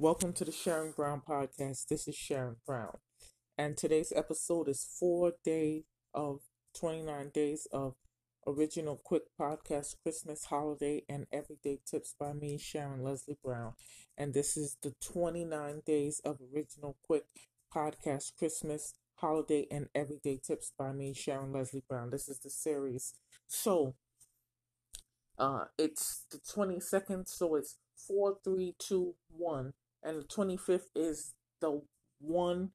Welcome to the Sharon Brown podcast. This is Sharon Brown, and today's episode is four day of 29 days of original quick podcast Christmas holiday and everyday tips by me, Sharon Leslie Brown. And this is the 29 days of original quick podcast Christmas holiday and everyday tips by me, Sharon Leslie Brown. This is the series. So, uh, it's the 22nd, so it's four, three, two, one, and the 25th is the one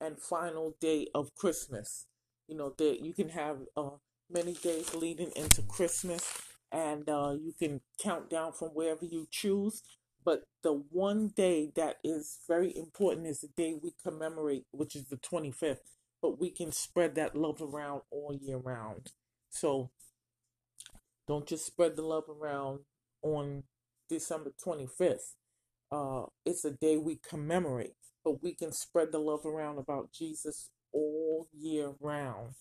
and final day of Christmas. You know that you can have uh, many days leading into Christmas, and uh, you can count down from wherever you choose. But the one day that is very important is the day we commemorate, which is the 25th. But we can spread that love around all year round. So don't just spread the love around on December 25th. Uh, it's a day we commemorate, but we can spread the love around about Jesus all year round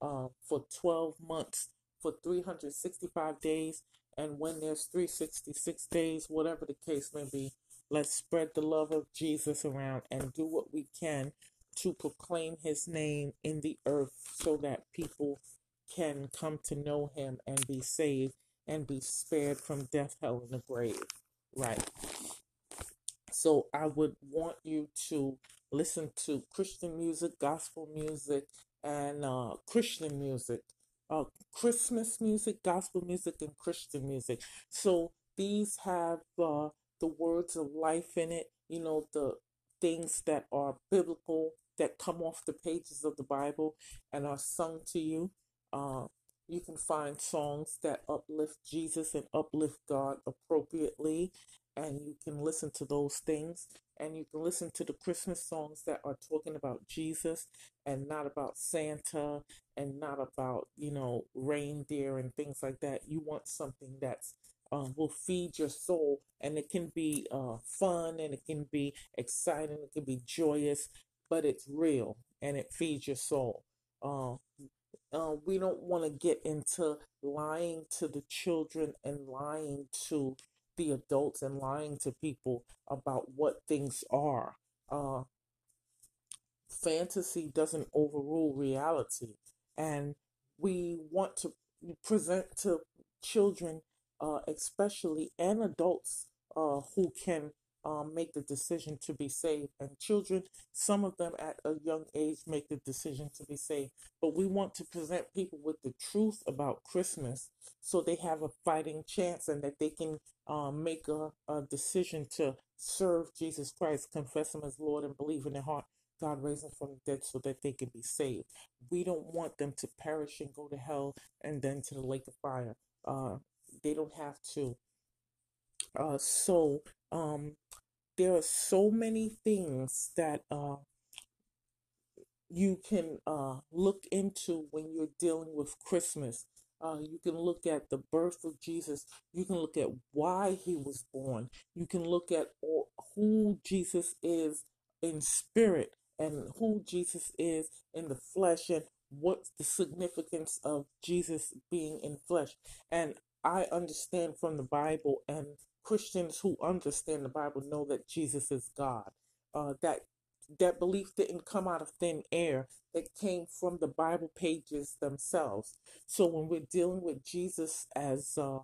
uh, for 12 months, for 365 days. And when there's 366 days, whatever the case may be, let's spread the love of Jesus around and do what we can to proclaim his name in the earth so that people can come to know him and be saved and be spared from death, hell, and the grave. Right. So I would want you to listen to Christian music, gospel music, and uh, Christian music, uh, Christmas music, gospel music, and Christian music. So these have uh, the words of life in it, you know, the things that are biblical that come off the pages of the Bible and are sung to you. Uh, you can find songs that uplift Jesus and uplift God appropriately, and you can listen to those things. And you can listen to the Christmas songs that are talking about Jesus and not about Santa and not about, you know, reindeer and things like that. You want something that's uh, will feed your soul and it can be uh, fun and it can be exciting, it can be joyous, but it's real and it feeds your soul. Uh, uh, we don't want to get into lying to the children and lying to the adults and lying to people about what things are. Uh, fantasy doesn't overrule reality, and we want to present to children, uh, especially and adults uh, who can um, make the decision to be saved. And children, some of them at a young age make the decision to be saved. But we want to present people with the truth about Christmas so they have a fighting chance and that they can um, make a, a decision to serve Jesus Christ, confess Him as Lord, and believe in their heart. God raised them from the dead so that they can be saved. We don't want them to perish and go to hell and then to the lake of fire. Uh, they don't have to. Uh, so um, there are so many things that uh, you can uh, look into when you're dealing with Christmas. Uh, you can look at the birth of Jesus. You can look at why he was born. You can look at all, who Jesus is in spirit and who Jesus is in the flesh and what's the significance of Jesus being in flesh. And I understand from the Bible and Christians who understand the Bible know that Jesus is God. Uh, that that belief didn't come out of thin air. It came from the Bible pages themselves. So when we're dealing with Jesus as uh,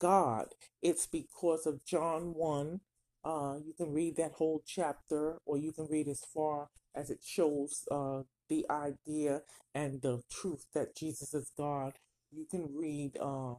God, it's because of John 1. Uh, you can read that whole chapter, or you can read as far as it shows uh, the idea and the truth that Jesus is God. You can read uh,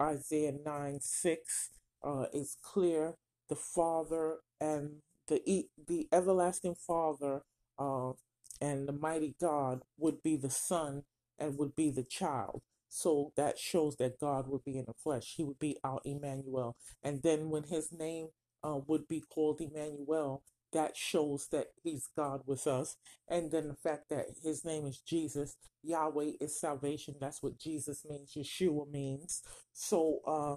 Isaiah 9 6 uh, is clear. The Father and the the everlasting Father uh, and the mighty God would be the Son and would be the child. So that shows that God would be in the flesh. He would be our Emmanuel. And then when his name uh, would be called Emmanuel, that shows that he's God with us. And then the fact that his name is Jesus, Yahweh is salvation. That's what Jesus means. Yeshua means. So uh,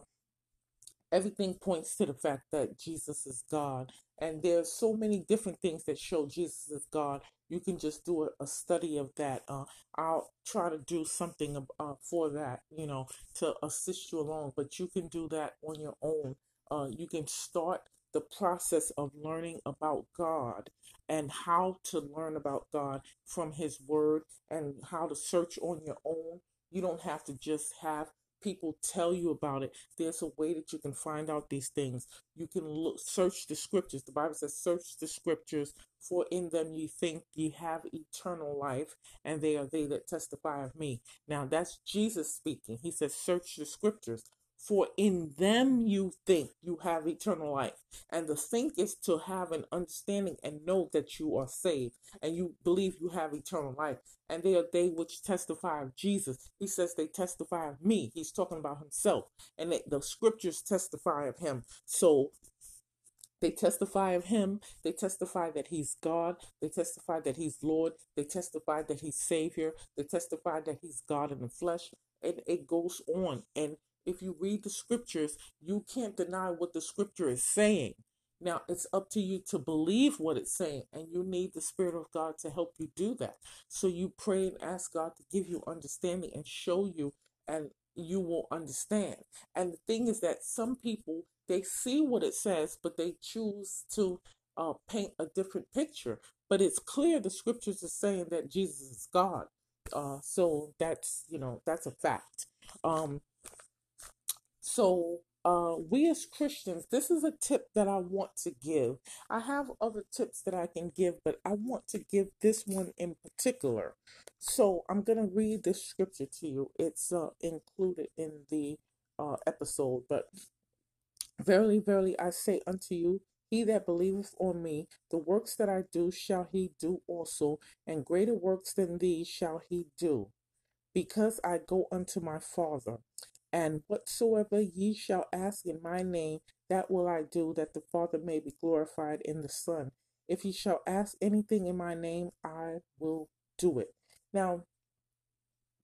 everything points to the fact that Jesus is God. And there's so many different things that show Jesus is God. You can just do a, a study of that. Uh, I'll try to do something uh, for that, you know, to assist you along. But you can do that on your own. Uh, you can start the process of learning about God and how to learn about God from His Word and how to search on your own. You don't have to just have people tell you about it. There's a way that you can find out these things. You can look, search the scriptures. The Bible says, "Search the scriptures, for in them ye think ye have eternal life, and they are they that testify of me." Now that's Jesus speaking. He says, "Search the scriptures." For in them you think you have eternal life. And the think is to have an understanding and know that you are saved and you believe you have eternal life. And they are they which testify of Jesus. He says they testify of me. He's talking about himself. And they, the scriptures testify of him. So they testify of him. They testify that he's God. They testify that he's Lord. They testify that he's Savior. They testify that he's God in the flesh. And it goes on. And if you read the scriptures, you can't deny what the scripture is saying. Now, it's up to you to believe what it's saying, and you need the Spirit of God to help you do that. So you pray and ask God to give you understanding and show you, and you will understand. And the thing is that some people, they see what it says, but they choose to uh, paint a different picture. But it's clear the scriptures are saying that Jesus is God. Uh, so that's, you know, that's a fact. Um, so, uh, we as Christians, this is a tip that I want to give. I have other tips that I can give, but I want to give this one in particular. So, I'm going to read this scripture to you. It's uh, included in the uh, episode, but verily, verily, I say unto you, he that believeth on me, the works that I do shall he do also, and greater works than these shall he do, because I go unto my Father. And whatsoever ye shall ask in my name, that will I do, that the Father may be glorified in the Son. If ye shall ask anything in my name, I will do it. Now,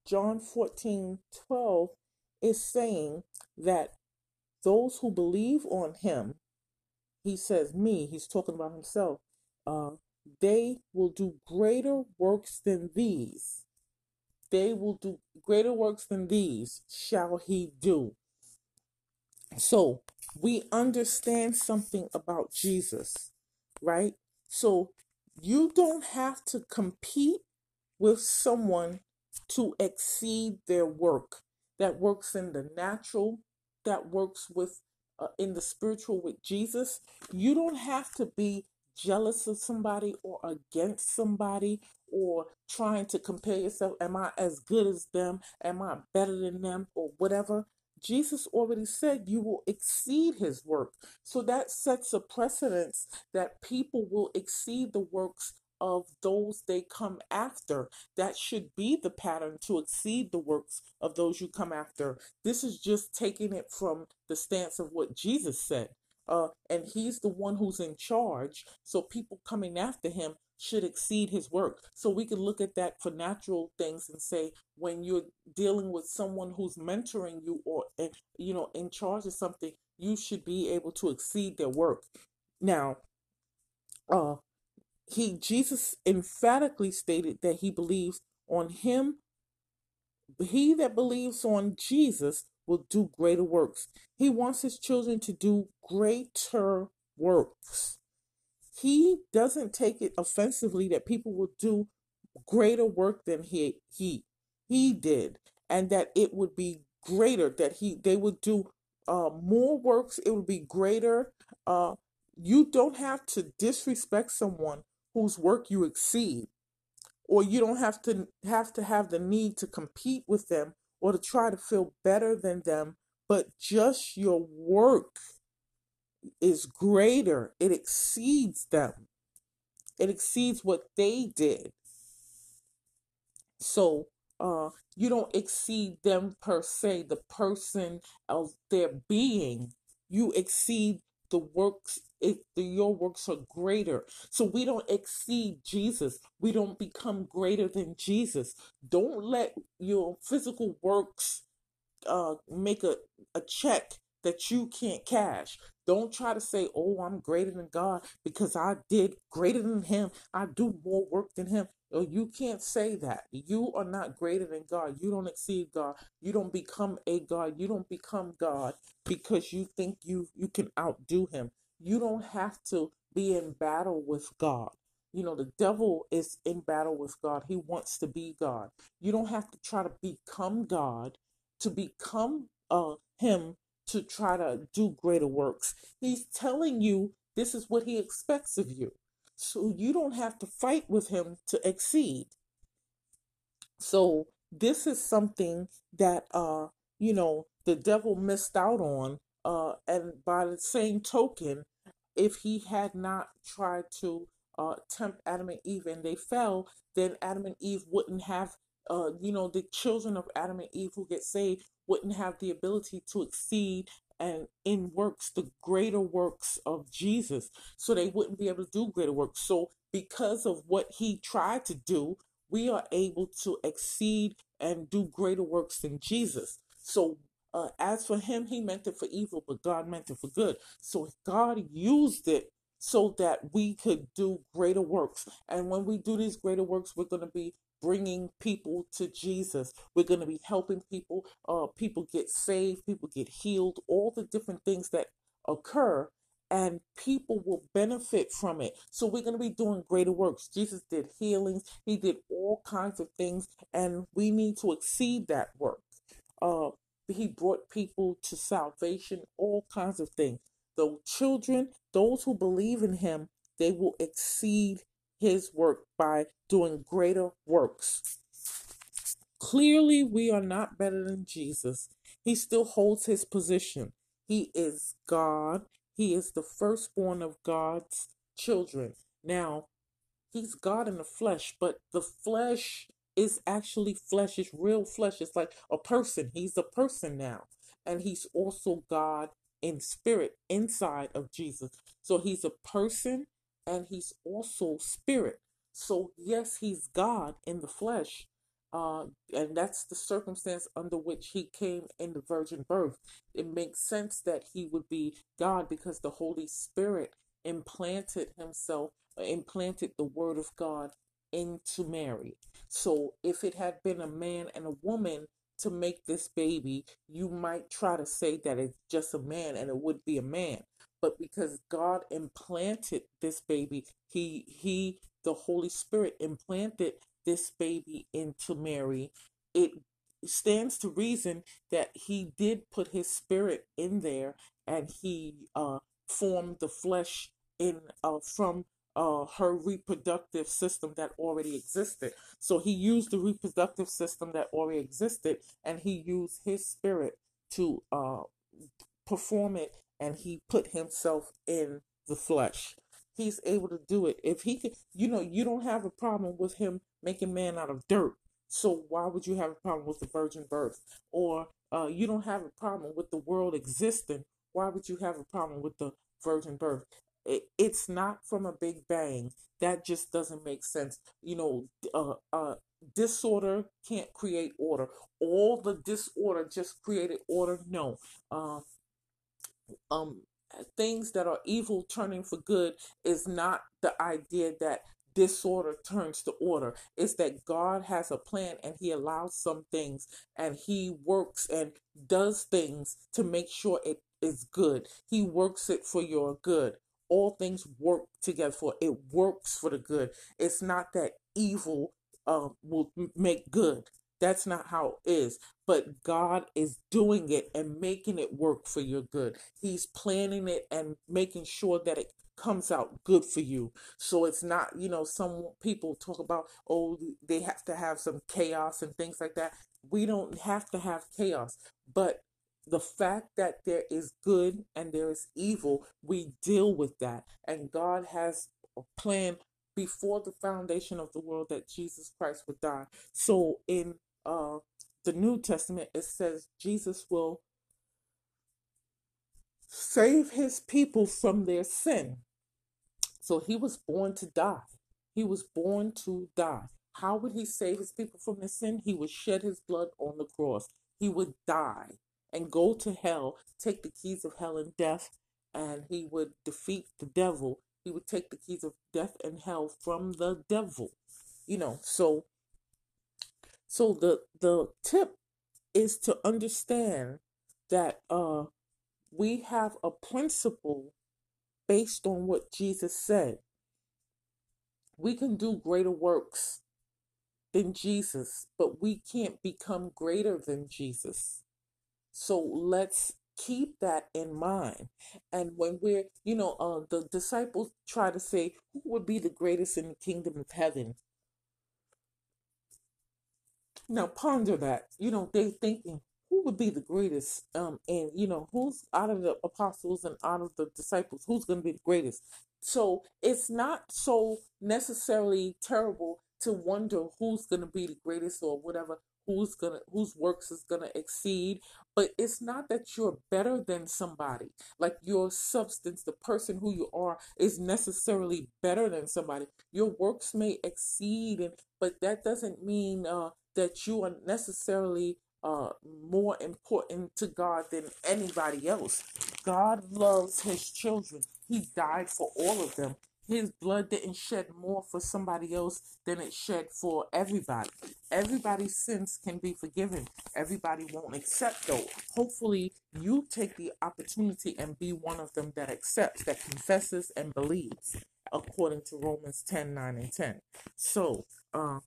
John 14 12 is saying that those who believe on him, he says, me, he's talking about himself, uh, they will do greater works than these they will do greater works than these shall he do. So we understand something about Jesus, right? So you don't have to compete with someone to exceed their work that works in the natural, that works with uh, in the spiritual with Jesus. You don't have to be jealous of somebody or against somebody or trying to compare yourself. Am I as good as them? Am I better than them? Or whatever. Jesus already said you will exceed his work. So that sets a precedence that people will exceed the works of those they come after. That should be the pattern to exceed the works of those you come after. This is just taking it from the stance of what Jesus said. Uh, and he's the one who's in charge. So people coming after him should exceed his work. So we can look at that for natural things and say when you're dealing with someone who's mentoring you or you know in charge of something, you should be able to exceed their work. Now, uh he Jesus emphatically stated that he believes on him he that believes on Jesus will do greater works. He wants his children to do greater works he doesn't take it offensively that people will do greater work than he he he did and that it would be greater that he they would do uh more works it would be greater. Uh you don't have to disrespect someone whose work you exceed or you don't have to have to have the need to compete with them or to try to feel better than them but just your work is greater, it exceeds them, it exceeds what they did. So, uh, you don't exceed them per se, the person of their being. You exceed the works, it, the, your works are greater. So we don't exceed Jesus. We don't become greater than Jesus. Don't let your physical works uh, make a, a check that you can't cash. Don't try to say, oh, I'm greater than God because I did greater than Him. I do more work than Him. Oh, you can't say that. You are not greater than God. You don't exceed God. You don't become a God. You don't become God because you think you you can outdo Him. you don't have to be in battle with God. You know, the devil is in battle with God. He wants to be God. You don't have to try to become God to become uh, Him to try to do greater works. He's telling you this is what He expects of you. So you don't have to fight with Him to exceed. So this is something that, uh, you know, the devil missed out on. Uh, and by the same token, if he had not tried to uh, tempt Adam and Eve and they fell, then Adam and Eve wouldn't have, uh, you know, the children of Adam and Eve who get saved wouldn't have the ability to exceed and in works the greater works of Jesus. So they wouldn't be able to do greater works. So because of what he tried to do, we are able to exceed and do greater works than Jesus. So uh, as for him, he meant it for evil, but God meant it for good. So God used it so that we could do greater works. And when we do these greater works, we're going to be bringing people to Jesus. We're going to be helping people. Uh, people get saved, people get healed, all the different things that occur, and people will benefit from it. So we're going to be doing greater works. Jesus did healings, he did all kinds of things, and we need to exceed that work. Uh, he brought people to salvation, all kinds of things. The children, those who believe in him, they will exceed his work by doing greater works. Clearly, we are not better than Jesus. He still holds his position. He is God. He is the firstborn of God's children. Now, he's God in the flesh, but the flesh is actually flesh, it's real flesh. It's like a person. He's a person now. And he's also God in spirit inside of Jesus. So he's a person and he's also spirit. So, yes, he's God in the flesh. Uh, and that's the circumstance under which he came in the virgin birth. It makes sense that he would be God because the Holy Spirit implanted himself, implanted the word of God into Mary. So if it had been a man and a woman to make this baby, you might try to say that it's just a man and it would be a man. But because God implanted this baby, he he the Holy Spirit implanted this baby into Mary. It stands to reason that he did put his spirit in there and he uh formed the flesh in uh from uh, her reproductive system that already existed. So he used the reproductive system that already existed and he used his spirit to uh, perform it and he put himself in the flesh. He's able to do it. If he could, you know, you don't have a problem with him making man out of dirt. So why would you have a problem with the virgin birth? Or uh, you don't have a problem with the world existing. Why would you have a problem with the virgin birth? it, it's not from a big bang. That just doesn't make sense. You know, uh, uh, disorder can't create order. All the disorder just created order. No. Uh, um, things that are evil turning for good is not the idea that disorder turns to order. It's that God has a plan and He allows some things and He works and does things to make sure it is good. He works it for your good all things work together for it works for the good it's not that evil uh, will make good that's not how it is. But god is doing it and making it work for your good. He's planning it and making sure that it comes out good for you. So it's not you know some people talk about oh they have to have some chaos and things like that. We don't have to have chaos. But the fact that there is good and there is evil, we deal with that. And God has a plan before the foundation of the world that Jesus Christ would die. So in uh, the New Testament, it says Jesus will save his people from their sin. So he was born to die. He was born to die. How would he save his people from their sin? He would shed his blood on the cross. He would die and go to hell, take the keys of hell and death, and he would defeat the devil. He would take the keys of death and hell from the devil. You know, so so the the tip is to understand that uh we have a principle based on what Jesus said. We can do greater works than Jesus, but we can't become greater than Jesus. So let's keep that in mind. And when we're, you know, uh, the disciples try to say, who would be the greatest in the kingdom of heaven? Now ponder that. You know, they thinking, who would be the greatest? Um, and you know, who's out of the apostles and out of the disciples, who's to be the greatest? So it's not so necessarily terrible to wonder who's to be the greatest or whatever who's gonna whose works is gonna exceed but it's not that you're better than somebody like your substance the person who you are is necessarily better than somebody your works may exceed and but that doesn't mean uh, that you are necessarily uh, more important to God than anybody else. God loves his children. He died for all of them. His blood didn't shed more for somebody else than it shed for everybody. Everybody's sins can be forgiven. Everybody won't accept though. Hopefully you take the opportunity and be one of them that accepts, that confesses and believes according to Romans 10, 9 and 10. So uh,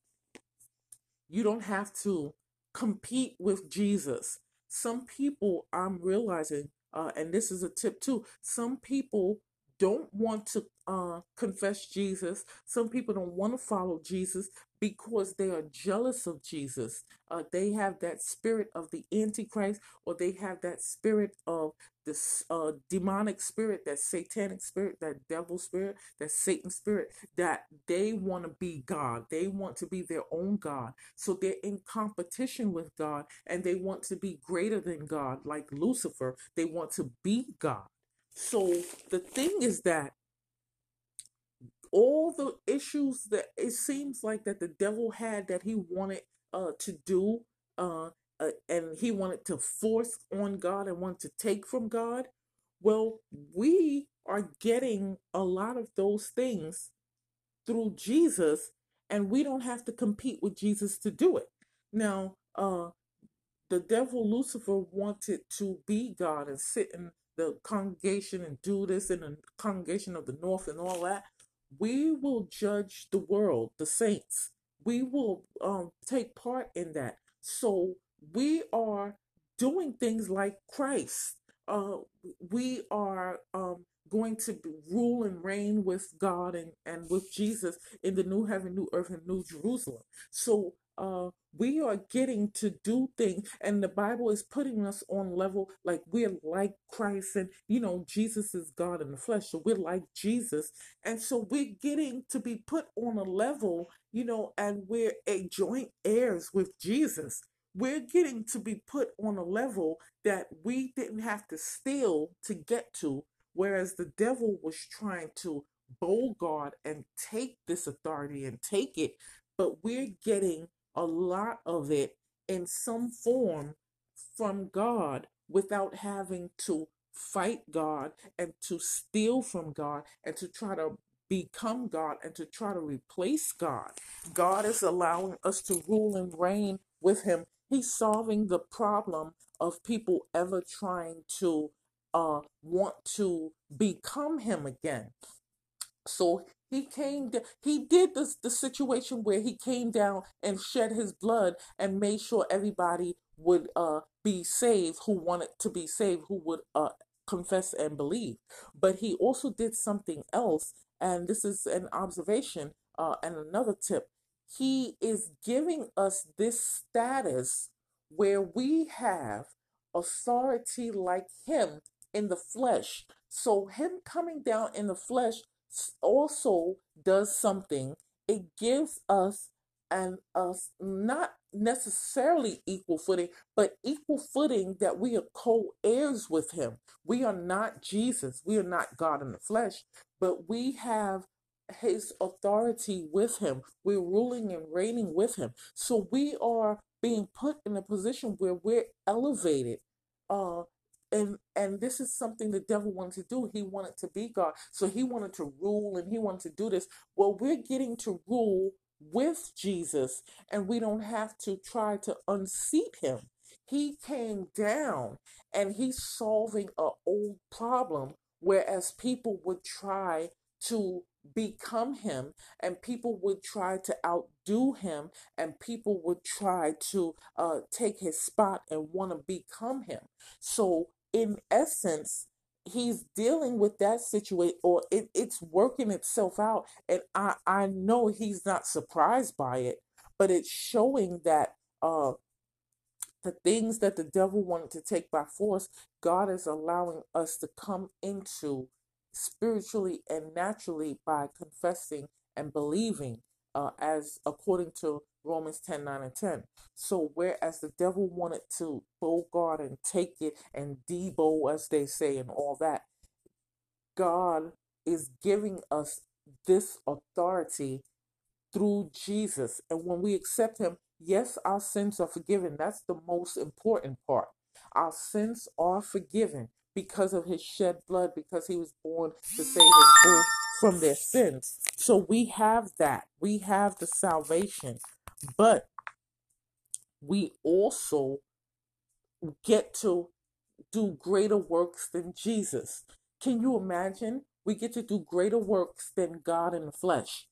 you don't have to compete with Jesus. Some people I'm realizing, uh, and this is a tip too, some people don't want to uh, confess Jesus. Some people don't want to follow Jesus because they are jealous of Jesus. Uh, they have that spirit of the Antichrist, or they have that spirit of this uh, demonic spirit, that satanic spirit, that devil spirit, that Satan spirit, that they want to be God. They want to be their own God. So they're in competition with God and they want to be greater than God, like Lucifer. They want to be God. So the thing is that all the issues that it seems like that the devil had that he wanted uh, to do uh, uh, and he wanted to force on God and want to take from God. Well, we are getting a lot of those things through Jesus, and we don't have to compete with Jesus to do it. Now, uh, the devil Lucifer wanted to be God and sit in the congregation and do this in the congregation of the north and all that. We will judge the world, the saints. We will um, take part in that. So we are doing things like Christ. Uh, we are um, going to rule and reign with God and, and with Jesus in the new heaven, new earth, and new Jerusalem. So uh, we are getting to do things, and the Bible is putting us on level like we're like Christ, and you know, Jesus is God in the flesh, so we're like Jesus, and so we're getting to be put on a level, you know, and we're a joint heirs with Jesus. We're getting to be put on a level that we didn't have to steal to get to, whereas the devil was trying to bogart and take this authority and take it, but we're getting a lot of it in some form from God without having to fight God and to steal from God and to try to become God and to try to replace God. God is allowing us to rule and reign with Him. He's solving the problem of people ever trying to uh, want to become Him again. So he came he did this the situation where he came down and shed his blood and made sure everybody would uh be saved who wanted to be saved, who would uh confess and believe. But he also did something else, and this is an observation uh and another tip. He is giving us this status where we have authority like him in the flesh. So him coming down in the flesh also does something. It gives us and us not necessarily equal footing, but equal footing that we are co heirs with Him. We are not Jesus, we are not God in the flesh, but we have His authority with Him. We're ruling and reigning with Him. So we are being put in a position where we're elevated uh, and and this is something the devil wanted to do. He wanted to be god. So he wanted to rule and he wanted to do this. Well we're getting to rule with jesus and we don't have to try to unseat him. He came down and he's solving a old problem whereas people would try to become him and people would try to outdo him and people would try to uh, take his spot and want to become him. So in essence he's dealing with that situation or it, it's working itself out and i i know he's not surprised by it but it's showing that uh the things that the devil wanted to take by force god is allowing us to come into spiritually and naturally by confessing and believing uh, as according to Romans 10 9 and 10. So, whereas the devil wanted to bogart and take it and Deebo, as they say, and all that, God is giving us this authority through Jesus. And when we accept Him, yes, our sins are forgiven. That's the most important part. Our sins are forgiven because of his shed blood, because he was born to save his people from their sins. So we have that. We have the salvation. But we also get to do greater works than Jesus. Can you imagine? We get to do greater works than God in the flesh.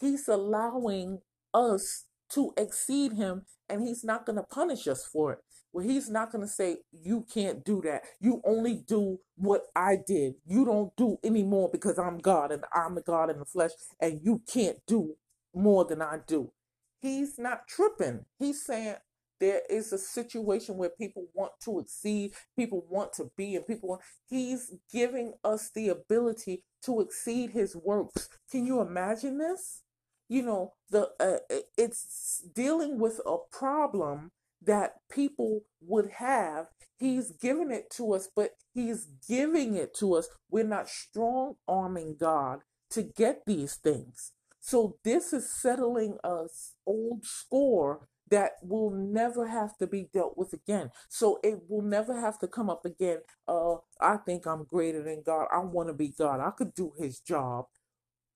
He's allowing us to exceed him and he's not going to punish us for it. Well, he's not going to say, You can't do that. You only do what I did. You don't do anymore because I'm God and I'm the God in the flesh, and you can't do more than I do. He's not tripping. He's saying, there is a situation where people want to exceed, people want to be, and people want, he's giving us the ability to exceed his works. Can you imagine this? You know, the uh, it's dealing with a problem that people would have. He's giving it to us, but He's giving it to us. We're not strong arming God to get these things. So this is settling a old score that will never have to be dealt with again. So it will never have to come up again. Uh, I think I'm greater than God. I want to be God. I could do His job.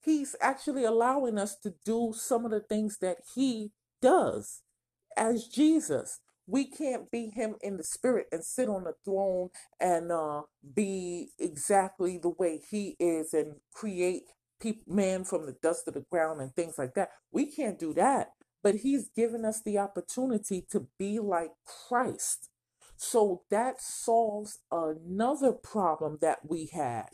He's actually allowing us to do some of the things that He does as Jesus. We can't be him in the spirit and sit on the throne and uh, be exactly the way he is and create man from the dust of the ground and things like that. We can't do that. But he's given us the opportunity to be like Christ. So that solves another problem that we had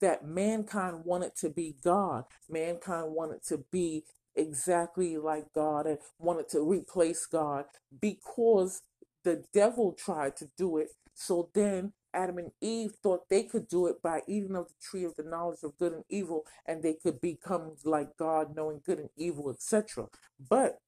that mankind wanted to be God. Mankind wanted to be exactly like God and wanted to replace God because the devil tried to do it. So then Adam and Eve thought they could do it by eating of the tree of the knowledge of good and evil, and they could become like God, knowing good and evil, etc. But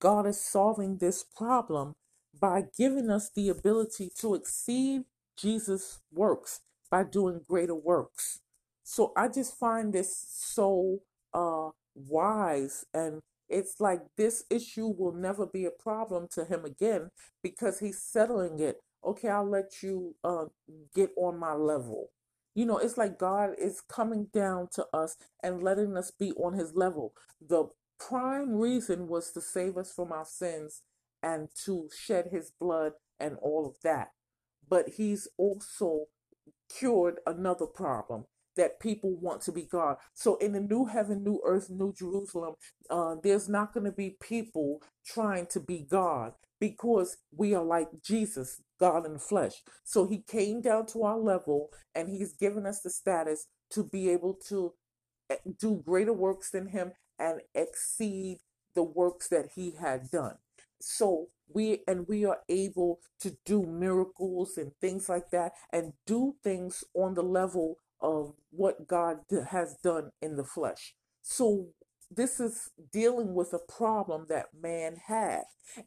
God is solving this problem by giving us the ability to exceed Jesus' works by doing greater works. So I just find this so uh wise and it's like this issue will never be a problem to him again because he's settling it. Okay, I'll let you uh, get on my level. You know, it's like God is coming down to us and letting us be on his level. The prime reason was to save us from our sins and to shed his blood and all of that. But he's also cured another problem that people want to be God. So in the new heaven, new earth, new Jerusalem, uh, there's not going to be people trying to be God because we are like Jesus, God in the flesh. So he came down to our level and he's given us the status to be able to eh, do greater works than him and exceed the works that he had done. So we and we are able to do miracles and things like that and do things on the level of what God has done in the flesh. So this is dealing with a problem that man had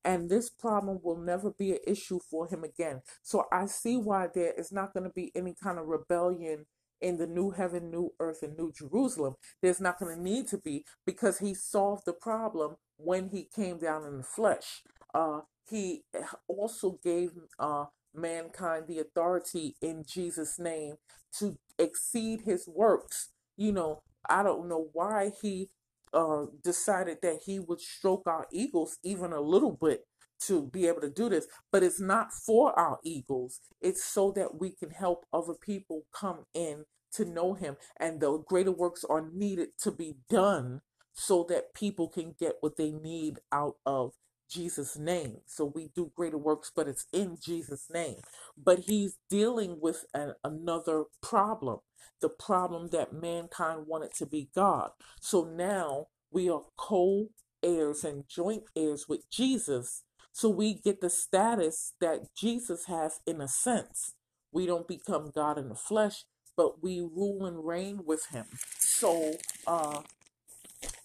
and this problem will never be an issue for him again. So i see why there is not going to be any kind of rebellion in the new heaven new earth and new jerusalem. There's not going to need to be because he solved the problem when he came down in the flesh. Uh, he also gave uh, mankind the authority in jesus name to exceed his works. You know, I don't know why he uh, decided that he would stroke our egos even a little bit to be able to do this, but it's not for our egos. It's so that we can help other people come in to know him and the greater works are needed to be done so that people can get what they need out of Jesus' name. So we do greater works, but it's in Jesus' name. But he's dealing with an, another problem the problem that mankind wanted to be God. So now we are co heirs and joint heirs with Jesus. So we get the status that Jesus has in a sense. We don't become God in the flesh, but we rule and reign with him. So uh,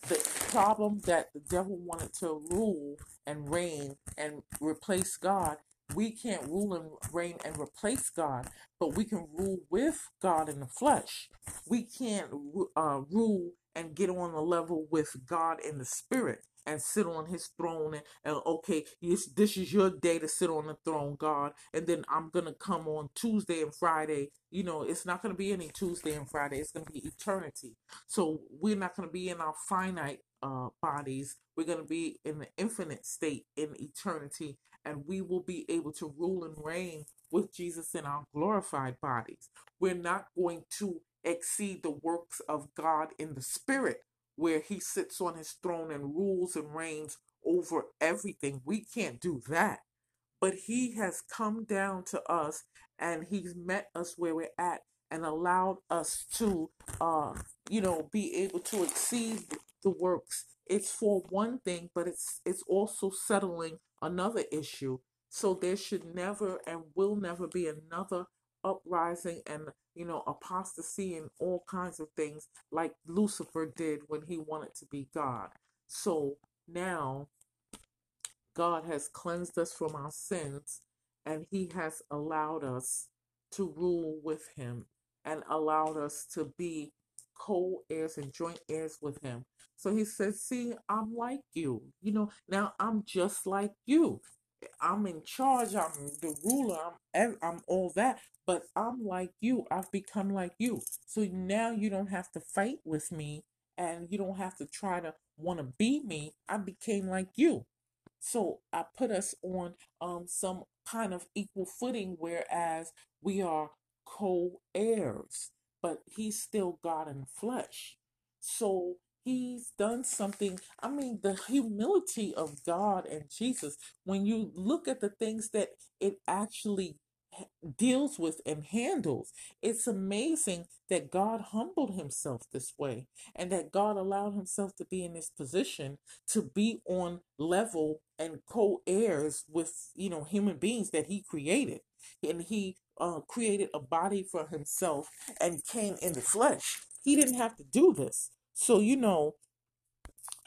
the problem that the devil wanted to rule and reign and replace God, we can't rule and reign and replace God, but we can rule with God in the flesh. We can't uh, rule and get on the level with God in the spirit and sit on his throne and, and okay this, this is your day to sit on the throne god. And then i'm gonna come on tuesday and friday. You know it's not gonna be any tuesday and friday. It's gonna be eternity. So we're not gonna be in our finite uh, bodies. We're gonna be in the infinite state in eternity. And we will be able to rule and reign with jesus in our glorified bodies. We're not going to exceed the works of god in the spirit where he sits on his throne and rules and reigns over everything. We can't do that. But he has come down to us and he's met us where we're at and allowed us to uh you know be able to exceed the works it's for one thing but it's it's also settling another issue so there should never and will never be another uprising and you know apostasy and all kinds of things like Lucifer did when he wanted to be God. So now God has cleansed us from our sins and he has allowed us to rule with him and allowed us to be co-heirs and joint heirs with him. So he says, "See, I'm like you. You know, now I'm just like you. I'm in charge. I'm the ruler. I'm I'm all that. But I'm like you. I've become like you. So now you don't have to fight with me, and you don't have to try to want to be me. I became like you. So I put us on um some kind of equal footing, whereas we are co-heirs, but he's still God in flesh. So he's done something. I mean, the humility of God and Jesus, when you look at the things that it actually deals with and handles, it's amazing that God humbled himself this way and that God allowed himself to be in this position to be on level and co heirs with, you know, human beings that he created. And he uh, created a body for himself and came in the flesh. He didn't have to do this. So, you know,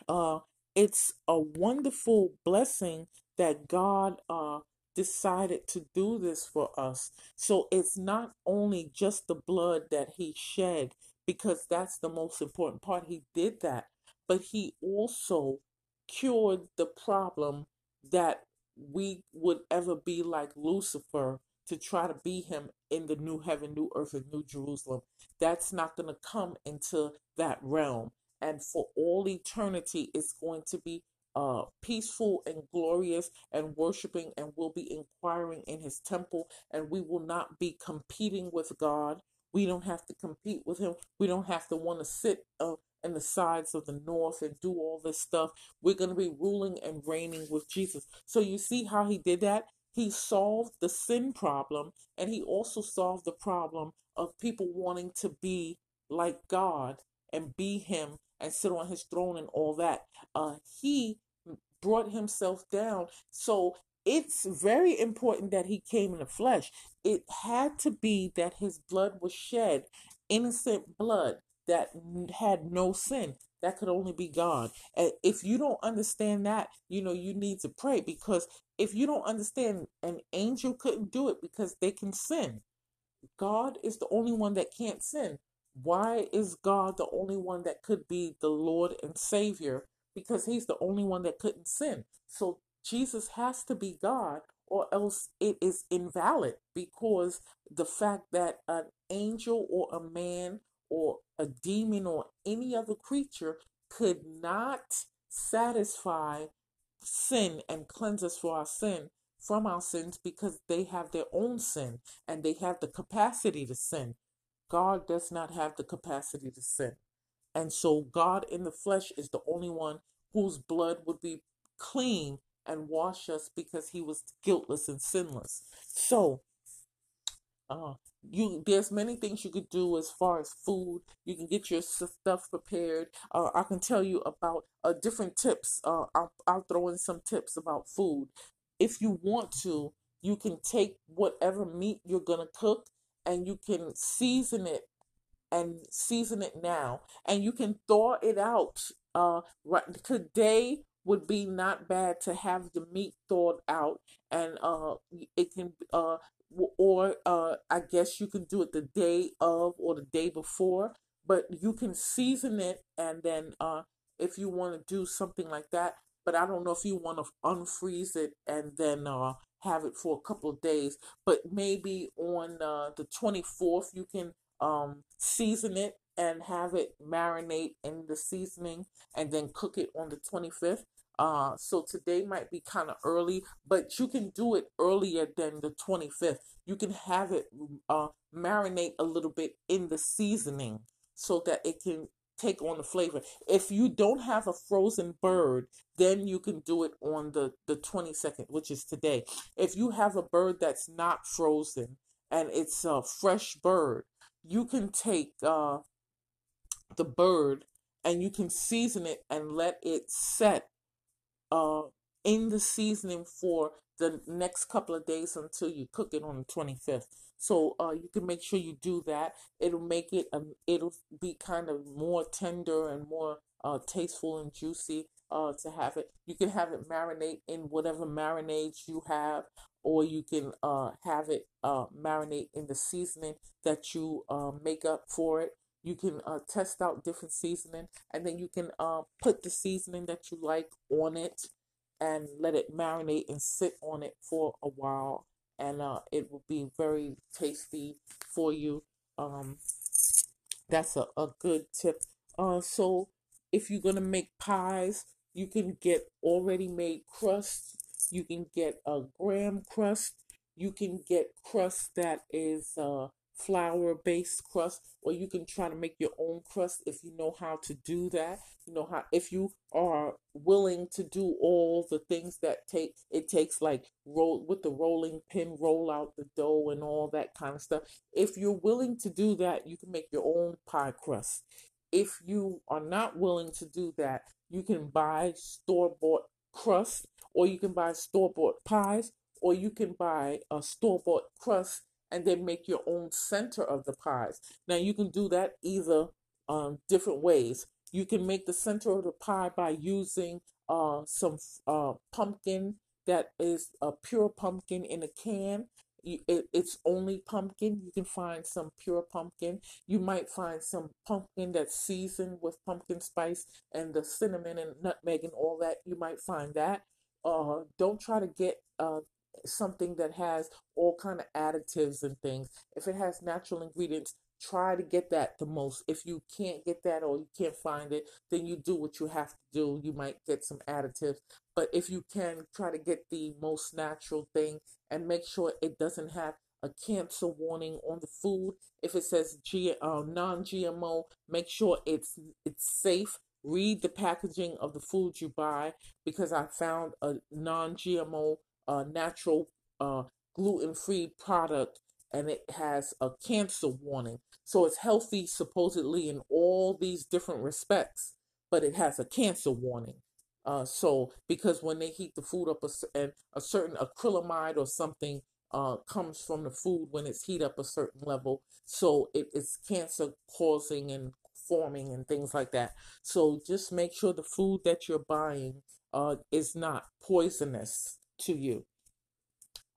uh, it's a wonderful blessing that God uh, decided to do this for us. So it's not only just the blood that He shed, because that's the most important part. He did that, but He also cured the problem that we would ever be like Lucifer to try to be him in the new heaven, new earth, and new Jerusalem. That's not going to come into that realm. And for all eternity, it's going to be uh, peaceful and glorious and worshiping, and we'll be inquiring in his temple, and we will not be competing with God. We don't have to compete with him. We don't have to want to sit uh, in the sides of the north and do all this stuff. We're going to be ruling and reigning with Jesus. So you see how he did that? He solved the sin problem and he also solved the problem of people wanting to be like God and be him and sit on his throne and all that. Uh, he brought himself down. So it's very important that he came in the flesh. It had to be that his blood was shed, innocent blood that had no sin. That could only be God. And if you don't understand that, you know, you need to pray because if you don't understand, an angel couldn't do it because they can sin. God is the only one that can't sin. Why is God the only one that could be the Lord and Savior? Because he's the only one that couldn't sin. So Jesus has to be God, or else it is invalid because the fact that an angel or a man or a demon or any other creature could not satisfy sin and cleanse us for our sin from our sins because they have their own sin and they have the capacity to sin. God does not have the capacity to sin. And so God in the flesh is the only one whose blood would be clean and wash us because he was guiltless and sinless. So uh, you there's many things you could do as far as food. You can get your stuff prepared. Uh, I can tell you about uh, different tips. Uh, I'll, I'll throw in some tips about food. If you want to, you can take whatever meat you're gonna cook and you can season it and season it now, and you can thaw it out. Uh, right today would be not bad to have the meat thawed out, and uh, it can uh or uh, I guess you can do it the day of or the day before, but you can season it and then uh, if you want to do something like that. But I don't know if you want to unfreeze it and then uh, have it for a couple of days. But maybe on uh, the 24th, you can um, season it and have it marinate in the seasoning and then cook it on the 25th. Uh, so today might be kind of early, but you can do it earlier than the 25th. You can have it uh, marinate a little bit in the seasoning so that it can take on the flavor. If you don't have a frozen bird, then you can do it on the, the 22nd, which is today. If you have a bird that's not frozen and it's a fresh bird, you can take uh, the bird and you can season it and let it set uh, in the seasoning for the next couple of days until you cook it on the 25th. So uh, you can make sure you do that. It'll make it, um, it'll be kind of more tender and more uh, tasteful and juicy uh, to have it. You can have it marinate in whatever marinades you have, or you can uh, have it uh, marinate in the seasoning that you uh, make up for it. You can uh, test out different seasoning, and then you can uh, put the seasoning that you like on it, and let it marinate and sit on it for a while, and uh, it will be very tasty for you. Um, that's a, a good tip. Uh, so if you're gonna make pies, you can get already made crust. You can get a graham crust. You can get crust that is uh, flour based crust or you can try to make your own crust if you know how to do that. You know how if you are willing to do all the things that take it takes like roll with the rolling pin roll out the dough and all that kind of stuff. If you're willing to do that you can make your own pie crust. If you are not willing to do that you can buy store bought crust or you can buy store bought pies or you can buy a store bought crust and then make your own center of the pies. Now you can do that either um, different ways. You can make the center of the pie by using uh, some uh, pumpkin that is a pure pumpkin in a can. it, it's only pumpkin. You can find some pure pumpkin. You might find some pumpkin that's seasoned with pumpkin spice and the cinnamon and nutmeg and all that. You might find that. Uh, don't try to get uh, something that has all kind of additives and things. If it has natural ingredients try to get that the most. If you can't get that or you can't find it then you do what you have to do. You might get some additives. But if you can try to get the most natural thing and make sure it doesn't have a cancer warning on the food if it says G, uh, non-gmo make sure it's it's safe. Read the packaging of the food you buy because i found a non-gmo uh, natural uh, gluten free product and it has a cancer warning. So it's healthy supposedly in all these different respects, but it has a cancer warning. Uh, so because when they heat the food up a, and a certain acrylamide or something uh, comes from the food when it's heat up a certain level, so it, it's cancer causing and forming and things like that. So just make sure the food that you're buying uh, is not poisonous to you.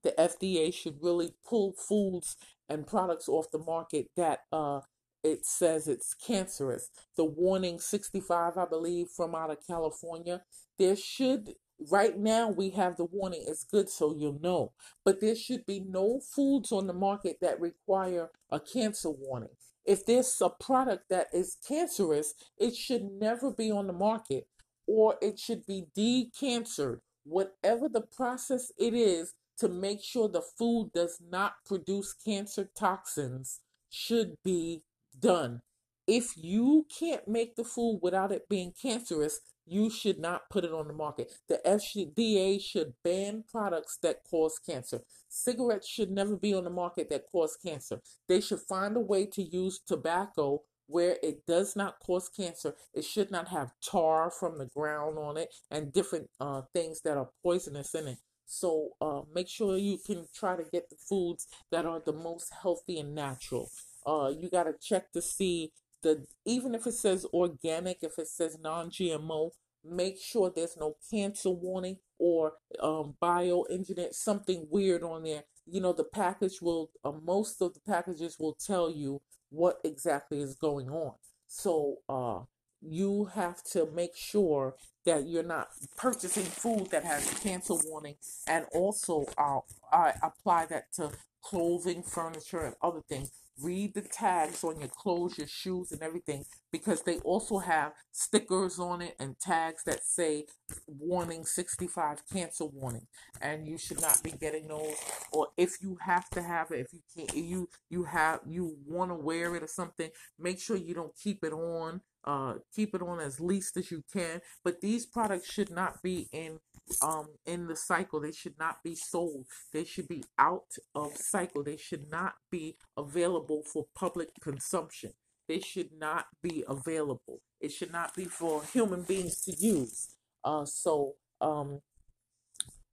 The FDA should really pull foods and products off the market that uh, it says it's cancerous. The warning 65, I believe, from out of California. There should, right now, we have the warning. It's good so you'll know. But there should be no foods on the market that require a cancer warning. If there's a product that is cancerous, it should never be on the market or it should be decancered whatever the process it is to make sure the food does not produce cancer toxins should be done. If you can't make the food without it being cancerous, you should not put it on the market. The FDA should ban products that cause cancer. Cigarettes should never be on the market that cause cancer. They should find a way to use tobacco where it does not cause cancer. It should not have tar from the ground on it and different uh, things that are poisonous in it. So uh, make sure you can try to get the foods that are the most healthy and natural. Uh, you got to check to see the even if it says organic, if it says non-GMO, make sure there's no cancer warning or um, bioengineered something weird on there. You know, the package will uh, most of the packages will tell you what exactly is going on. So uh, you have to make sure that you're not purchasing food that has cancer warning, and also uh, I apply that to clothing, furniture, and other things read the tags on your clothes, your shoes, and everything because they also have stickers on it and tags that say warning 65 cancer warning. And you should not be getting those or if you have to have it if you can't you you have you want to wear it or something make sure you don't keep it on uh keep it on as least as you can. But these products should not be in um in the cycle they should not be sold. They should be out of cycle. They should not be available for public consumption. They should not be available. It should not be for human beings to use. Uh so um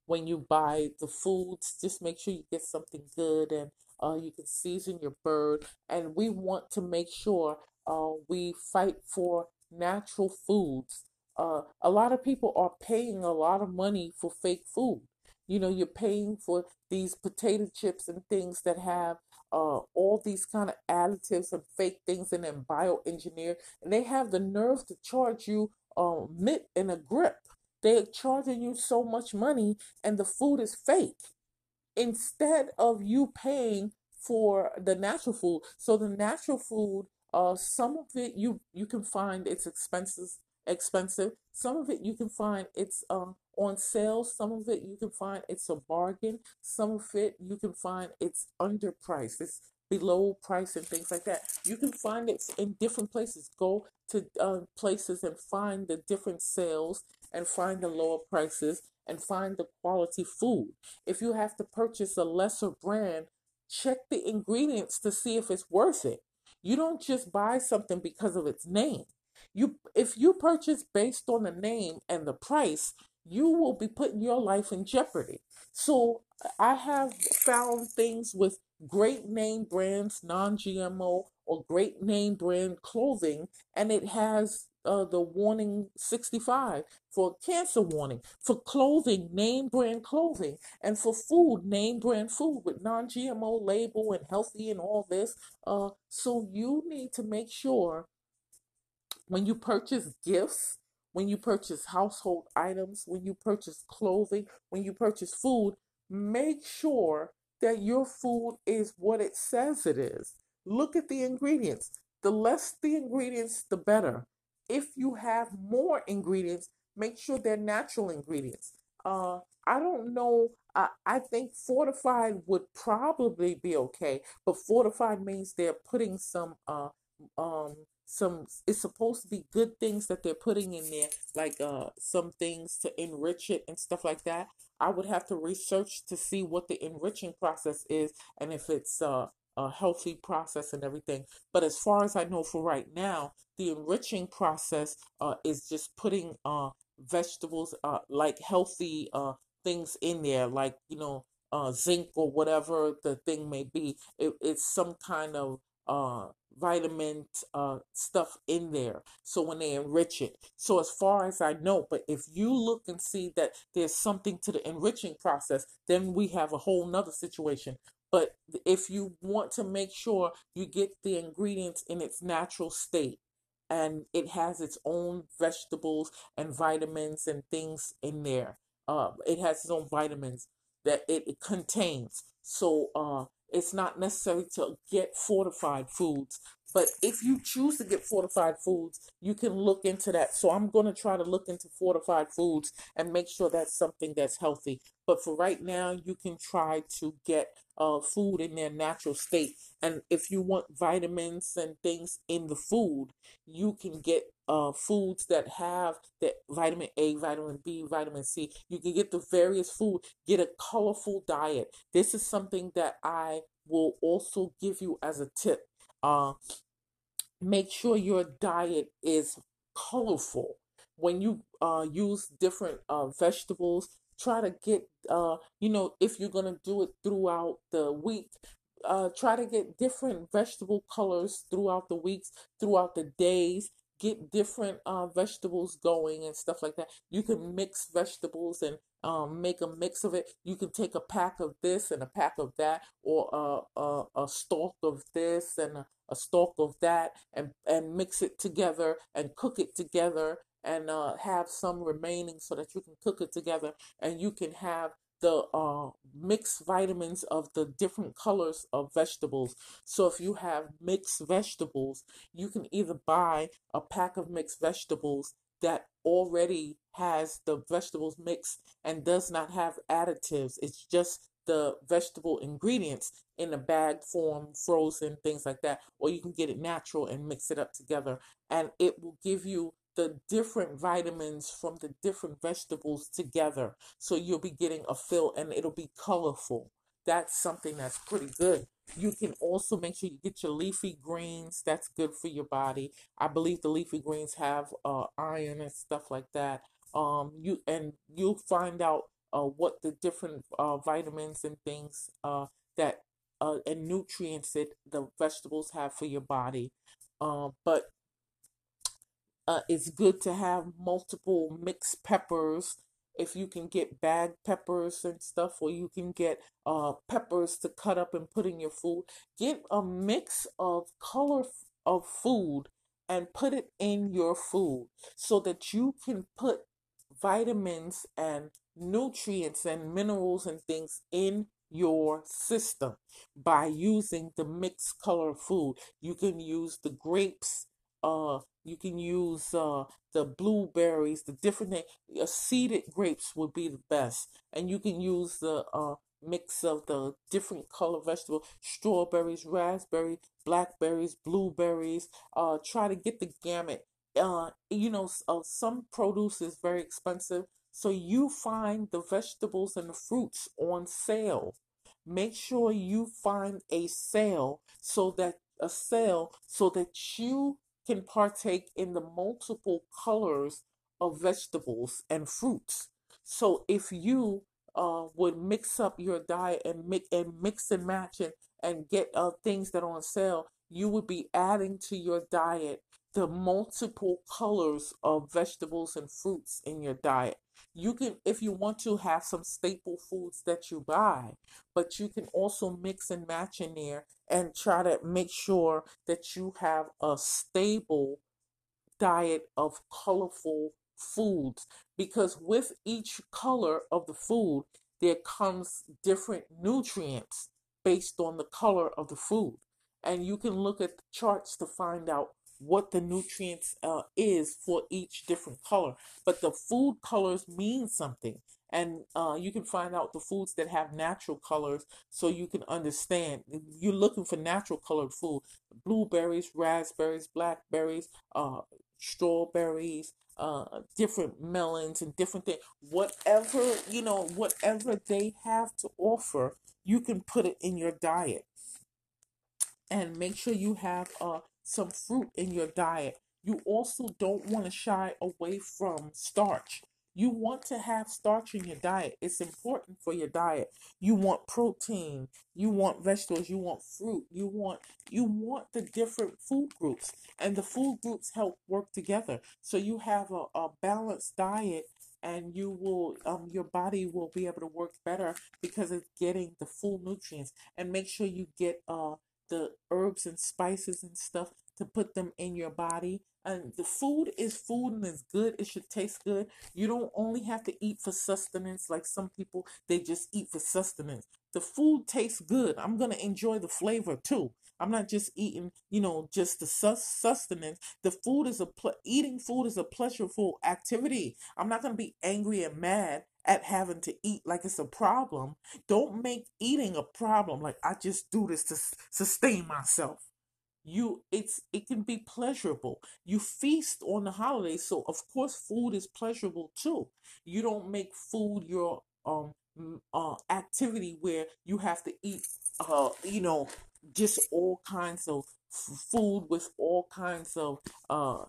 when you buy the foods just make sure you get something good and uh, you can season your bird. And we want to make sure uh, we fight for natural foods uh, a lot of people are paying a lot of money for fake food. You know, you're paying for these potato chips and things that have uh, all these kind of additives and fake things in them, bioengineered, and they have the nerve to charge you a mitt and a grip. They're charging you so much money, and the food is fake. Instead of you paying for the natural food, so the natural food, uh, some of it you you can find its expenses expensive. Some of it you can find it's um, on sale. Some of it you can find it's a bargain. Some of it you can find it's underpriced. It's below price and things like that. You can find it in different places. Go to uh, places and find the different sales and find the lower prices and find the quality food. If you have to purchase a lesser brand, check the ingredients to see if it's worth it. You don't just buy something because of its name. You if you purchase based on the name and the price, you will be putting your life in jeopardy. So I have found things with great name brands, non-GMO or great name brand clothing, and it has uh, the warning 65 for cancer warning, for clothing, name brand clothing, and for food, name brand food with non GMO label and healthy and all this. Uh, so you need to make sure when you purchase gifts, when you purchase household items, when you purchase clothing, when you purchase food, make sure that your food is what it says it is. Look at the ingredients. The less the ingredients, the better. If you have more ingredients, make sure they're natural ingredients. Uh, I don't know. Uh, I think fortified would probably be okay, but fortified means they're putting some uh, um, some it's supposed to be good things that they're putting in there like uh some things to enrich it and stuff like that. I would have to research to see what the enriching process is and if it's uh a healthy process and everything. But as far as i know for right now the enriching process uh is just putting uh vegetables uh like healthy uh things in there like you know uh zinc or whatever the thing may be. It, it's some kind of uh vitamin uh, stuff in there. So when they enrich it. So as far as I know, but if you look and see that there's something to the enriching process, then we have a whole nother situation. But if you want to make sure you get the ingredients in its natural state and it has its own vegetables and vitamins and things in there, uh, it has its own vitamins that it, it contains. So uh, it's not necessary to get fortified foods. But if you choose to get fortified foods, you can look into that. So I'm going to try to look into fortified foods and make sure that's something that's healthy. But for right now, you can try to get uh, food in their natural state. And if you want vitamins and things in the food, you can get uh, foods that have the vitamin A, vitamin B, vitamin C. You can get the various food. Get a colorful diet. This is something that I will also give you as a tip. Uh, make sure your diet is colorful. When you uh, use different uh, vegetables, try to get, uh, you know, if you're to do it throughout the week, uh, try to get different vegetable colors throughout the weeks, throughout the days. Get different uh, vegetables going and stuff like that. You can mix vegetables and um, make a mix of it. You can take a pack of this and a pack of that, or a, a, a stalk of this and a, a stalk of that, and, and mix it together and cook it together and uh, have some remaining so that you can cook it together and you can have the uh, mixed vitamins of the different colors of vegetables. So if you have mixed vegetables, you can either buy a pack of mixed vegetables that already has the vegetables mixed and does not have additives. It's just the vegetable ingredients in a bag form, frozen, things like that. Or you can get it natural and mix it up together. And it will give you the different vitamins from the different vegetables together. So you'll be getting a fill and it'll be colorful. That's something that's pretty good. You can also make sure you get your leafy greens. That's good for your body. I believe the leafy greens have uh, iron and stuff like that. Um, you and you'll find out uh, what the different uh, vitamins and things uh, that uh, and nutrients that the vegetables have for your body. Um, but uh, it's good to have multiple mixed peppers. If you can get bag peppers and stuff, or you can get uh, peppers to cut up and put in your food, get a mix of color of food and put it in your food so that you can put vitamins and nutrients and minerals and things in your system by using the mixed color food. You can use the grapes uh you can use uh the blueberries the different uh, seeded grapes would be the best. And you can use the uh mix of the different color vegetable strawberries raspberry blackberries blueberries uh try to get the gamut. Uh you know uh, some produce is very expensive so you find the vegetables and the fruits on sale. Make sure you find a sale so that a sale so that you can partake in the multiple colors of vegetables and fruits. So if you uh, would mix up your diet and mix and mix and match and, and get uh, things that are on sale, you would be adding to your diet the multiple colors of vegetables and fruits in your diet. You can, if you want to, have some staple foods that you buy, but you can also mix and match in there and try to make sure that you have a stable diet of colorful foods because with each color of the food, there comes different nutrients based on the color of the food. And you can look at the charts to find out what the nutrients uh, is for each different color. But the food colors mean something. And uh, you can find out the foods that have natural colors so you can understand. You're looking for natural colored food blueberries, raspberries, blackberries, uh, strawberries, uh, different melons, and different things. Whatever, you know, whatever they have to offer, you can put it in your diet. And make sure you have uh, some fruit in your diet. You also don't want to shy away from starch. You want to have starch in your diet. It's important for your diet. You want protein, you want vegetables, you want fruit, you want you want the different food groups. And the food groups help work together. So you have a, a balanced diet and you will um your body will be able to work better because it's getting the full nutrients. And make sure you get uh the herbs and spices and stuff to put them in your body. And the food is food and it's good. It should taste good. You don't only have to eat for sustenance like some people, they just eat for sustenance. The food tastes good. I'm going to enjoy the flavor too. I'm not just eating, you know, just the sustenance. The food is a ple- eating food is a pleasurable activity. I'm not going to be angry and mad at having to eat like it's a problem. Don't make eating a problem. Like I just do this to sustain myself. You it's it can be pleasurable. You feast on the holidays, so of course food is pleasurable too. You don't make food your um uh activity where you have to eat uh you know just all kinds of food with all kinds of uh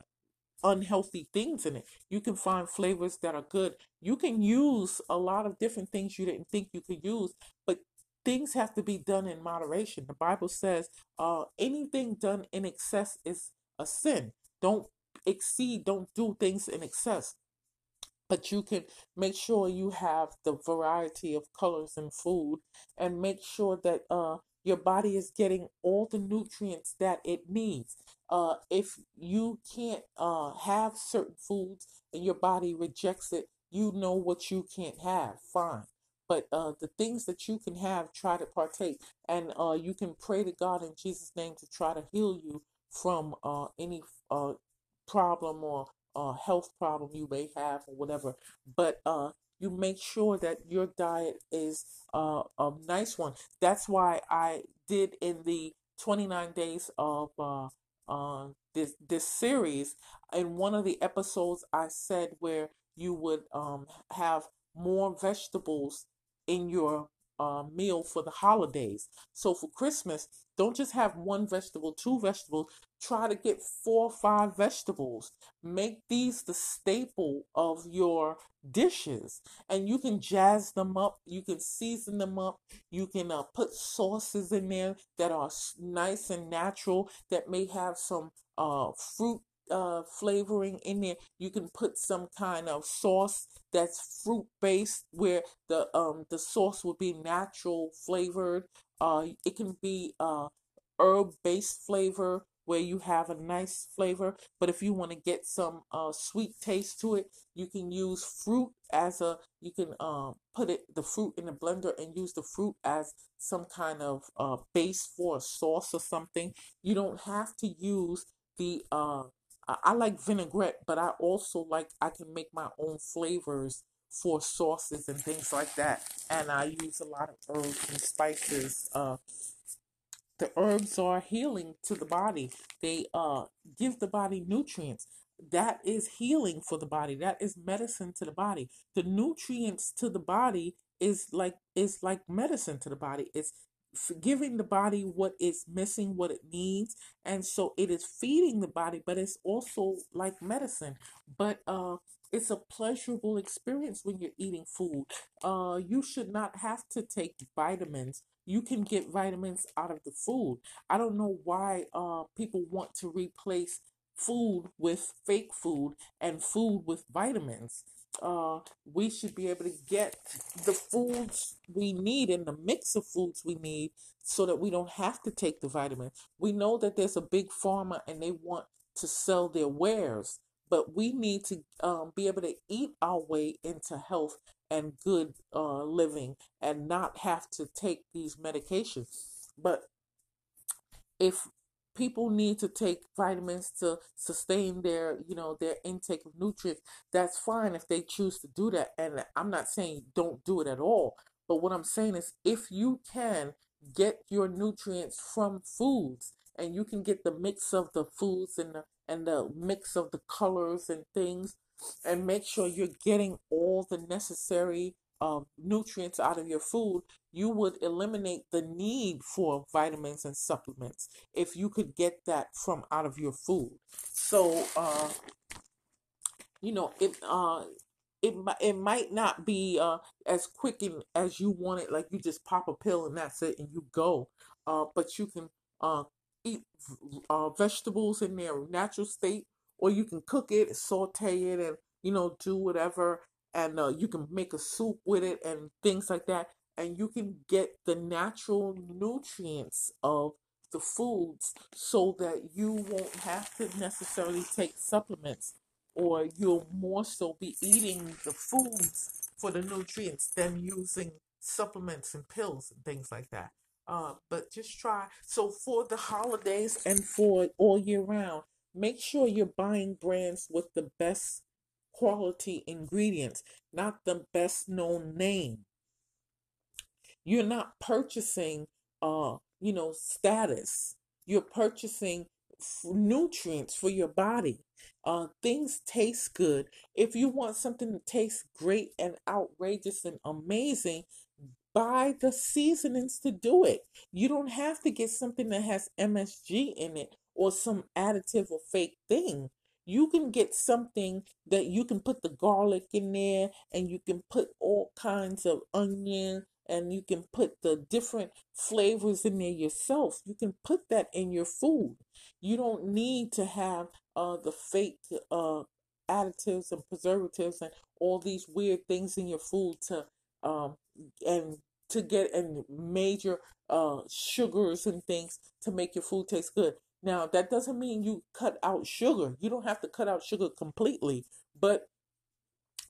unhealthy things in it. You can find flavors that are good. You can use a lot of different things you didn't think you could use, but things have to be done in moderation. The Bible says uh, anything done in excess is a sin. Don't exceed, don't do things in excess. But you can make sure you have the variety of colors in food and make sure that uh, your body is getting all the nutrients that it needs. Uh, if you can't uh, have certain foods and your body rejects it, you know what you can't have. Fine. But uh, the things that you can have, try to partake. And uh, you can pray to God in Jesus' name to try to heal you from uh, any uh, problem or uh, health problem you may have or whatever. But uh, you make sure that your diet is a nice one. That's why I did in the 29 days of this this series. In one of the episodes, I said where you would um, have more vegetables in your uh, meal for the holidays. So for Christmas, don't just have one vegetable, two vegetables. Try to get four or five vegetables. Make these the staple of your dishes, and you can jazz them up. You can season them up. You can uh, put sauces in there that are nice and natural. That may have some uh, fruit uh, flavoring in there. You can put some kind of sauce that's fruit based, where the um the sauce will be natural flavored. Uh, it can be uh herb based flavor where you have a nice flavor. But if you want to get some uh sweet taste to it, you can use fruit as a. You can um put it the fruit in the blender and use the fruit as some kind of uh base for a sauce or something. You don't have to use the uh I like vinaigrette, but I also like I can make my own flavors for sauces and things like that. And I use a lot of herbs and spices. Uh, the herbs are healing to the body. They uh give the body nutrients. That is healing for the body. That is medicine to the body. The nutrients to the body is like is like medicine to the body. It's giving the body what it's missing, what it needs, and so it is feeding the body, but it's also like medicine. But uh, it's a pleasurable experience when you're eating food. Uh, you should not have to take vitamins. You can get vitamins out of the food. I don't know why uh, people want to replace food with fake food and food with vitamins uh, we should be able to get the foods we need and the mix of foods we need so that we don't have to take the vitamin. We know that there's a big pharma and they want to sell their wares, but we need to um, be able to eat our way into health and good uh, living and not have to take these medications. But if people need to take vitamins to sustain their you know their intake of nutrients that's fine if they choose to do that and i'm not saying don't do it at all but what i'm saying is if you can get your nutrients from foods and you can get the mix of the foods and the and the mix of the colors and things and make sure you're getting all the necessary um, nutrients out of your food, you would eliminate the need for vitamins and supplements if you could get that from out of your food. So, uh, you know, it uh, it it might not be uh, as quick and as you want it, like you just pop a pill and that's it, and you go. Uh, but you can uh, eat uh, vegetables in their natural state, or you can cook it, saute it, and you know do whatever and uh, you can make a soup with it and things like that and you can get the natural nutrients of the foods so that you won't have to necessarily take supplements or you'll more so be eating the foods for the nutrients than using supplements and pills and things like that. Uh, but just try. So for the holidays and for all year round, make sure you're buying brands with the best quality ingredients, not the best known name. You're not purchasing, uh, you know, status. You're purchasing nutrients for your body. Uh, things taste good. If you want something to taste great and outrageous and amazing, buy the seasonings to do it. You don't have to get something that has MSG in it or some additive or fake thing. You can get something that you can put the garlic in there and you can put all kinds of onion and you can put the different flavors in there yourself. You can put that in your food. You don't need to have uh, the fake uh, additives and preservatives and all these weird things in your food to um, and to get and major uh, sugars and things to make your food taste good. Now that doesn't mean you cut out sugar. You don't have to cut out sugar completely, but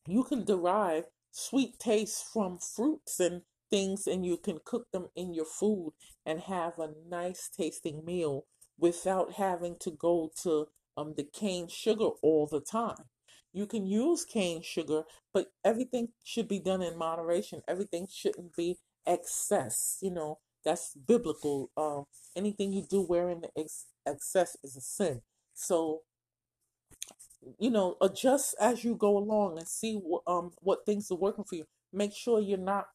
you can derive sweet taste from fruits and things and you can cook them in your food and have a nice tasting meal without having to go to um, the cane sugar all the time. You can use cane sugar, but everything should be done in moderation. Everything shouldn't be excess. You know, that's biblical. Um, anything you do wearing ex- excess is a sin. So, you know, adjust as you go along and see what um what things are working for you. Make sure you're not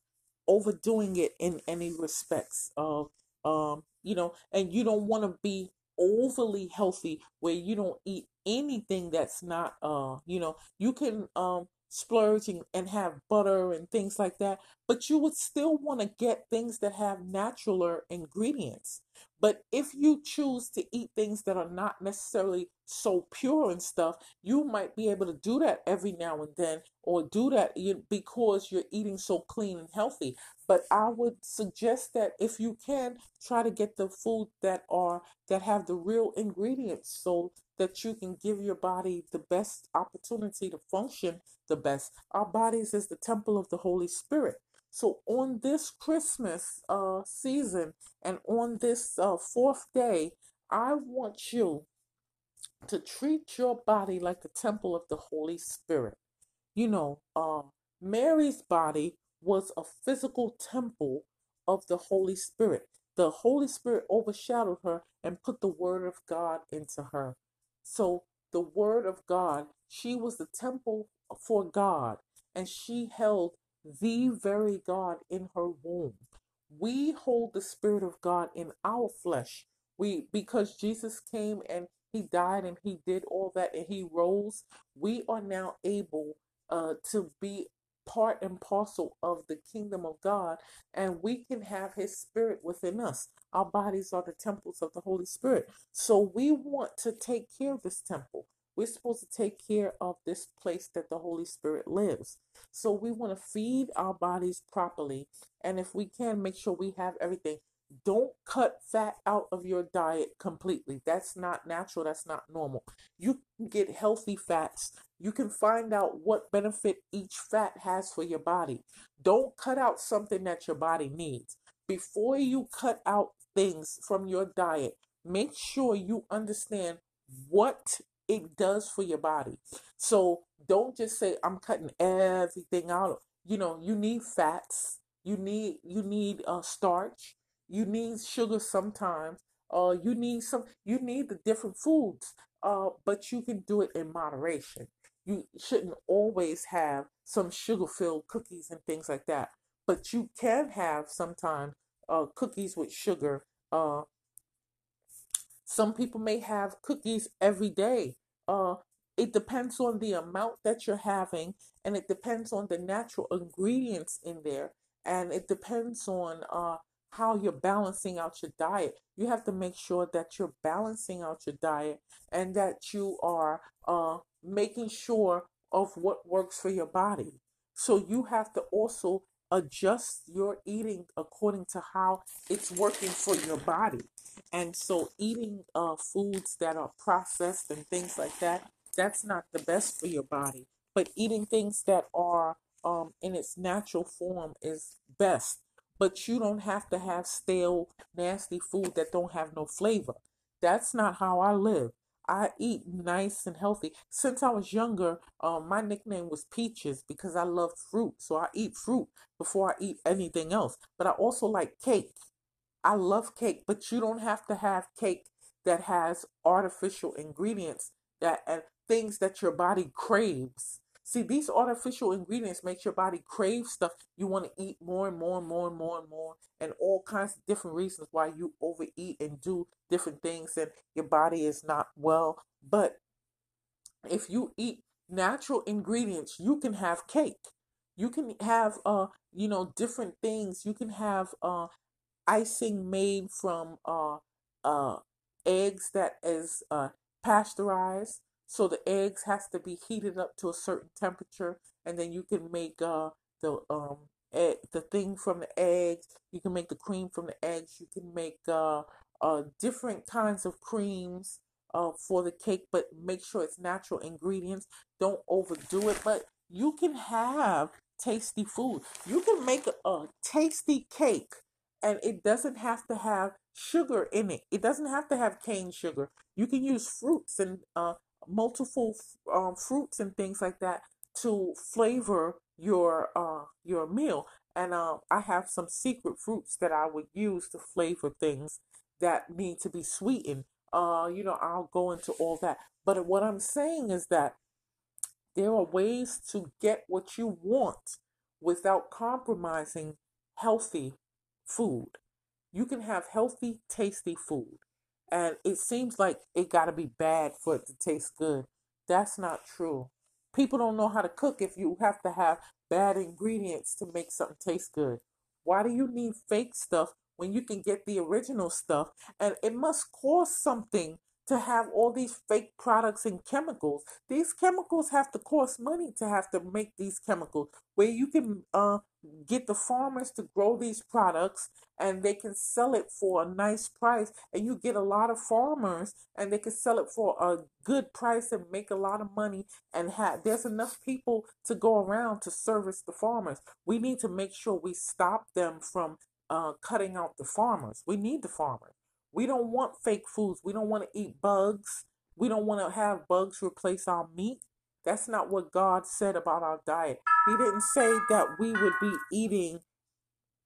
overdoing it in any respects of um you know, and you don't want to be overly healthy where you don't eat anything that's not uh you know you can um splurge and, and have butter and things like that but you would still want to get things that have natural ingredients. But if you choose to eat things that are not necessarily so pure and stuff, you might be able to do that every now and then or do that because you're eating so clean and healthy. But I would suggest that if you can, try to get the food that are that have the real ingredients so that you can give your body the best opportunity to function the best. Our bodies is the temple of the Holy Spirit. So on this Christmas uh, season and on this uh, fourth day, I want you to treat your body like the temple of the Holy Spirit. You know, uh, Mary's body was a physical temple of the Holy Spirit. The Holy Spirit overshadowed her and put the Word of God into her. So, the Word of God, she was the temple for God, and she held the very God in her womb. We hold the Spirit of God in our flesh. We because Jesus came and he died and he did all that and he rose, we are now able uh, to be part and parcel of the kingdom of God, and we can have His Spirit within us. Our bodies are the temples of the Holy Spirit. So we want to take care of this temple. We're supposed to take care of this place that the Holy Spirit lives. So we want to feed our bodies properly. And if we can, make sure we have everything. Don't cut fat out of your diet completely. That's not natural. That's not normal. You can get healthy fats. You can find out what benefit each fat has for your body. Don't cut out something that your body needs. Before you cut out things from your diet, make sure you understand what it does for your body. So don't just say I'm cutting everything out. You know, you need fats, you need you need uh, starch, you need sugar sometimes. Uh, you need some. You need the different foods. Uh, but you can do it in moderation. You shouldn't always have some sugar-filled cookies and things like that. But you can have sometimes uh, cookies with sugar. Uh, some people may have cookies every day. Uh, it depends on the amount that you're having, and it depends on the natural ingredients in there, and it depends on uh, how you're balancing out your diet. You have to make sure that you're balancing out your diet and that you are uh, making sure of what works for your body. So you have to also adjust your eating according to how it's working for your body. And so eating uh, foods that are processed and things like that, that's not the best for your body. But eating things that are um, in its natural form is best. But you don't have to have stale, nasty food that don't have no flavor. That's not how I live. I eat nice and healthy. Since I was younger, um, my nickname was Peaches because I love fruit. So I eat fruit before I eat anything else. But I also like cake. I love cake, but you don't have to have cake that has artificial ingredients that and things that your body craves. See, these artificial ingredients make your body crave stuff you want to eat more and more and more and more and more, and all kinds of different reasons why you overeat and do different things, and your body is not well. But if you eat natural ingredients, you can have cake. You can have uh, you know, different things. You can have uh icing made from uh uh eggs that is uh pasteurized so the eggs has to be heated up to a certain temperature, and then you can make uh, the um egg, the thing from the eggs. You can make the cream from the eggs. You can make uh, uh different kinds of creams uh for the cake, but make sure it's natural ingredients. Don't overdo it, but you can have tasty food. You can make a, a tasty cake, and it doesn't have to have sugar in it. It doesn't have to have cane sugar. You can use fruits and uh, multiple um, fruits and things like that to flavor your uh, your meal. And uh, I have some secret fruits that I would use to flavor things that need to be sweetened. Uh, you know, I'll go into all that. But what I'm saying is that there are ways to get what you want without compromising healthy food. You can have healthy, tasty food. And it seems like it got to be bad for it to taste good. That's not true. People don't know how to cook if you have to have bad ingredients to make something taste good. Why do you need fake stuff when you can get the original stuff? And it must cost something to have all these fake products and chemicals. These chemicals have to cost money to have to make these chemicals. Where you can uh, get the farmers to grow these products and they can sell it for a nice price. And you get a lot of farmers and they can sell it for a good price and make a lot of money and have there's enough people to go around to service the farmers. We need to make sure we stop them from uh, cutting out the farmers. We need the farmers. We don't want fake foods. We don't want to eat bugs. We don't want to have bugs replace our meat that's not what God said about our diet. He didn't say that we would be eating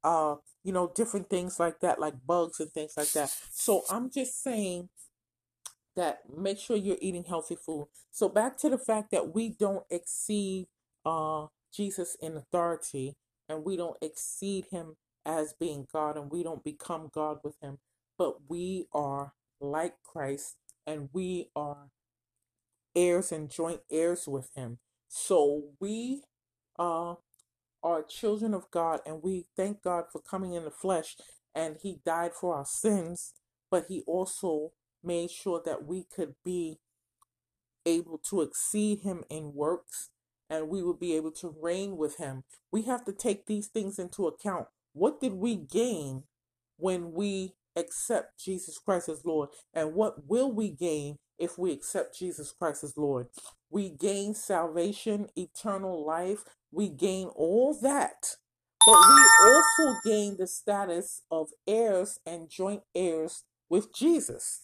uh you know different things like that like bugs and things like that. So I'm just saying that make sure you're eating healthy food. So back to the fact that we don't exceed uh Jesus in authority and we don't exceed him as being God and we don't become God with him, but we are like Christ and we are heirs and joint heirs with him. So we uh, are children of God and we thank God for coming in the flesh and he died for our sins, but he also made sure that we could be able to exceed him in works and we would be able to reign with him. We have to take these things into account. What did we gain when we accept Jesus Christ as Lord? And what will we gain if we accept Jesus Christ as Lord. We gain salvation, eternal life. We gain all that. But we also gain the status of heirs and joint heirs with Jesus.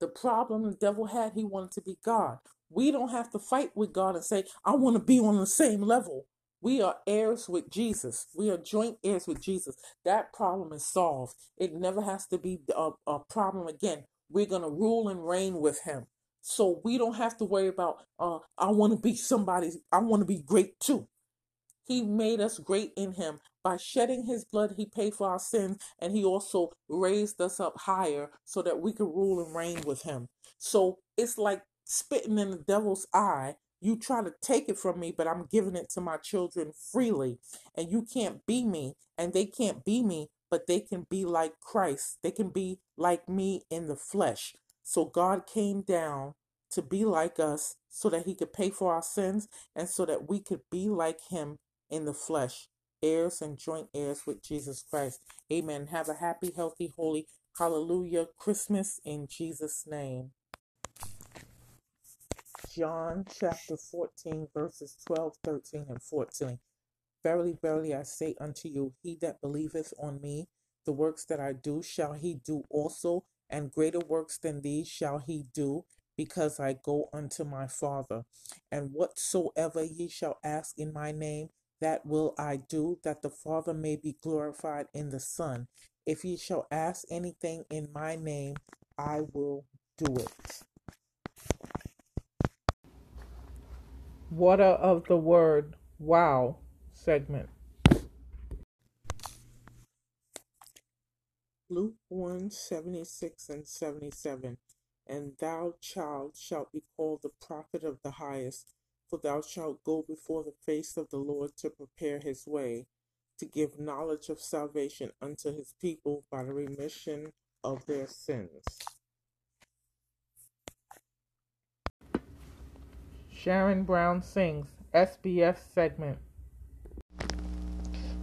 The problem the devil had, he wanted to be God. We don't have to fight with God and say, I want to be on the same level. We are heirs with Jesus. We are joint heirs with Jesus. That problem is solved. It never has to be a, a problem again. We're going to rule and reign with him. So we don't have to worry about, uh, I want to be somebody, I want to be great too. He made us great in him. By shedding his blood, he paid for our sins, and he also raised us up higher so that we could rule and reign with him. So it's like spitting in the devil's eye. You try to take it from me, but I'm giving it to my children freely. And you can't be me, and they can't be me but they can be like Christ. They can be like me in the flesh. So God came down to be like us so that he could pay for our sins and so that we could be like him in the flesh, heirs and joint heirs with Jesus Christ. Amen. Have a happy, healthy, holy Hallelujah. Christmas in Jesus' name. John chapter 14, verses 12, 13, and 14. Verily, verily, I say unto you, he that believeth on me, the works that I do shall he do also, and greater works than these shall he do, because I go unto my Father. And whatsoever ye shall ask in my name, that will I do, that the Father may be glorified in the Son. If ye shall ask anything in my name, I will do it. Water of the Word. Wow segment. Luke 1 76 and 77. And thou, child, shalt be called the prophet of the highest, for thou shalt go before the face of the Lord to prepare his way, to give knowledge of salvation unto his people by the remission of their sins. Sharon Brown sings SBS segment.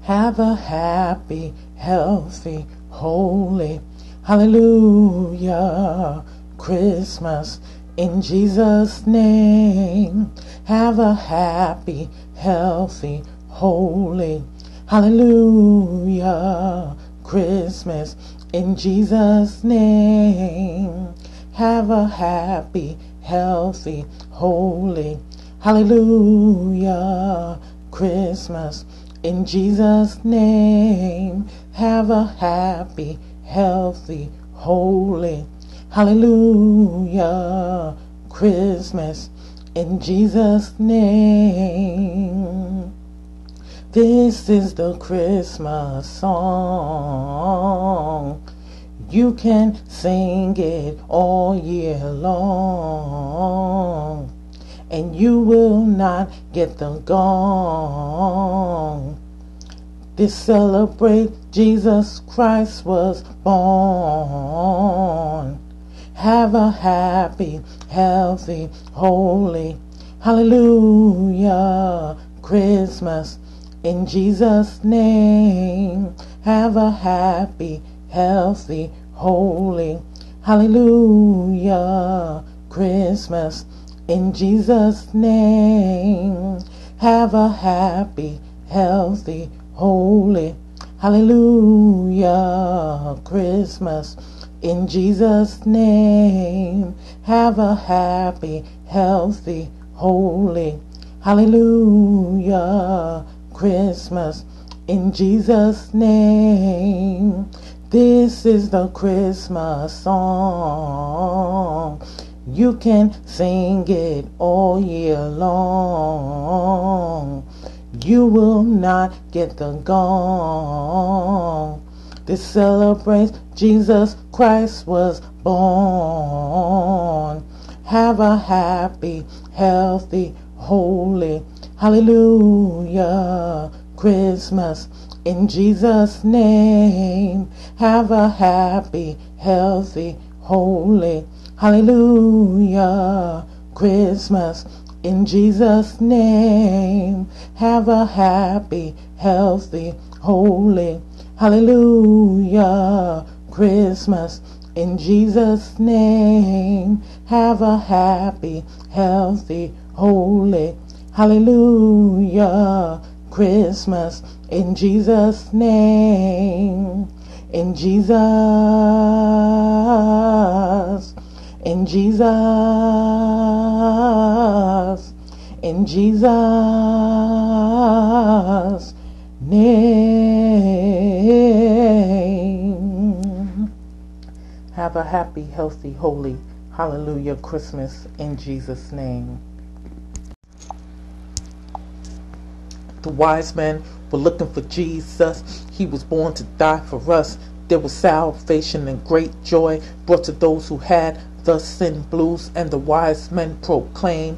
Have a happy, healthy, holy, hallelujah, Christmas in Jesus' name. Have a happy, healthy, holy, hallelujah, Christmas in Jesus' name. Have a happy, healthy, holy, hallelujah, Christmas in Jesus' name, have a happy, healthy, holy, hallelujah, Christmas. In Jesus' name, this is the Christmas song. You can sing it all year long and you will not get the gong. To celebrate Jesus Christ was born. Have a happy, healthy, holy, hallelujah, Christmas in Jesus' name. Have a happy, healthy, holy, hallelujah, Christmas in Jesus' name, have a happy, healthy, holy, hallelujah, Christmas. In Jesus' name, have a happy, healthy, holy, hallelujah, Christmas. In Jesus' name, this is the Christmas song. You can sing it all year long. You will not get the gong. This celebrates Jesus Christ was born. Have a happy, healthy, holy, hallelujah, Christmas in Jesus' name. Have a happy, healthy, holy, Hallelujah. Christmas in Jesus' name. Have a happy, healthy, holy. Hallelujah. Christmas in Jesus' name. Have a happy, healthy, holy. Hallelujah. Christmas in Jesus' name. In Jesus' in Jesus, in Jesus' name. Have a happy, healthy, holy, hallelujah Christmas in Jesus' name. The wise men were looking for Jesus. He was born to die for us. There was salvation and great joy brought to those who had Thus sin blues and the wise men proclaimed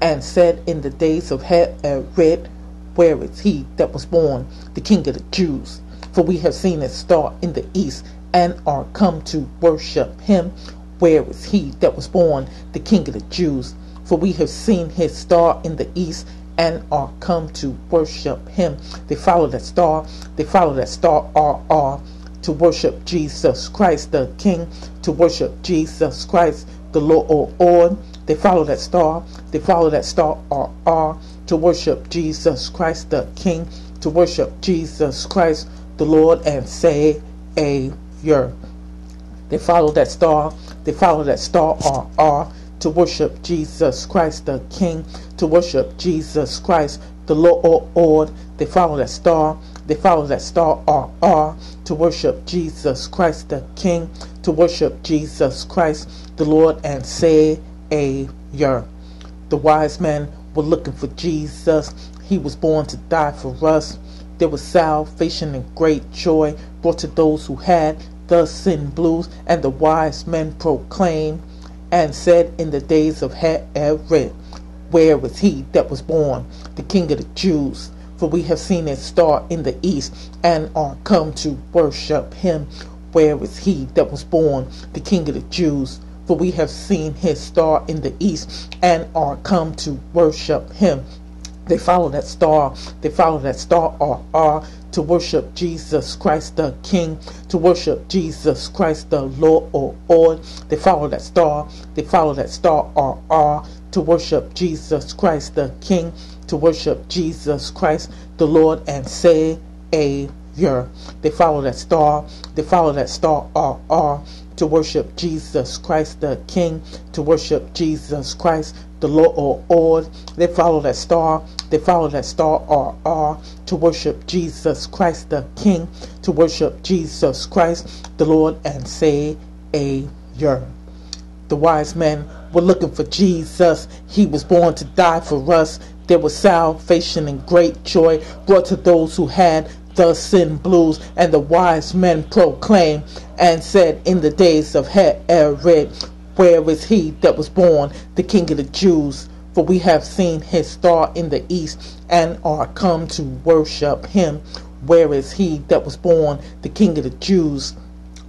and said in the days of Herod, Where is he that was born, the King of the Jews? For we have seen his star in the east and are come to worship him. Where is he that was born, the King of the Jews? For we have seen his star in the east and are come to worship him. They follow that star. They follow that star, R R to worship Jesus Christ the King, to worship Jesus Christ the Lord. Or, They follow that star. They follow that star R R to worship Jesus Christ the King, to worship Jesus Christ the Lord and say a. They follow that star. They follow that star R R to worship Jesus Christ the King, to worship Jesus Christ the Lord. Or they follow that star. They follow that star R R to worship Jesus Christ the King, to worship Jesus Christ the Lord and say a year. The wise men were looking for Jesus. He was born to die for us. There was salvation and great joy brought to those who had the sin blues, and the wise men proclaimed and said in the days of Herod, Where was he that was born, the King of the Jews? For we have seen his star in the east, and are come to worship him. Where is he that was born, the King of the Jews? For we have seen his star in the east, and are come to worship him. They follow that star. They follow that star R are to worship Jesus Christ the King, to worship Jesus Christ the Lord or Lord. They follow that star. They follow that star R are to worship Jesus Christ the King, to worship Jesus Christ the Lord and say year. They follow that star. They follow that star R R to worship Jesus Christ the King, to worship Jesus Christ the Lord or Lord. They follow that star. They follow that star R R to worship Jesus Christ the King, to worship Jesus Christ the Lord and say year. The wise men were looking for Jesus. He was born to die for us. There was salvation and great joy brought to those who had the sin blues, and the wise men proclaimed and said in the days of Herod, Where is he that was born, the King of the Jews? For we have seen his star in the east, and are come to worship him. Where is he that was born, the King of the Jews?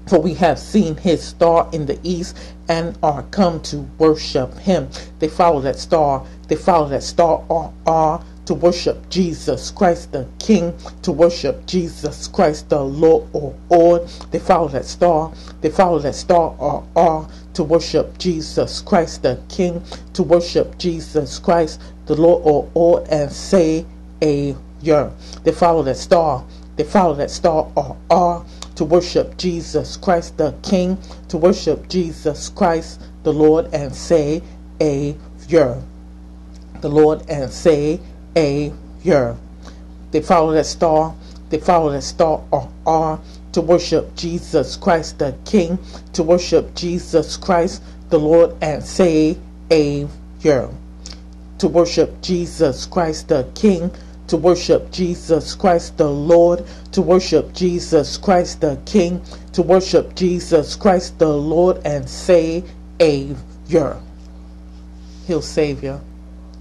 For we have seen his star in the east and are come to worship him. They follow that star. They follow that star R R to worship Jesus Christ the King, to worship Jesus Christ the Lord or Lord. They follow that star. They follow that star R R to worship Jesus Christ the King, to worship Jesus Christ the Lord or Lord and say a year. They follow that star. They follow that star R R to worship Jesus Christ the King, to worship Jesus Christ the Lord and say a year. The Lord and say a year. They follow that star. They follow that star R R to worship Jesus Christ the King, to worship Jesus Christ the Lord and say a year. To worship Jesus Christ the King, to worship Jesus Christ the Lord, to worship Jesus Christ the King, to worship Jesus Christ the Lord and say a year. He'll save you.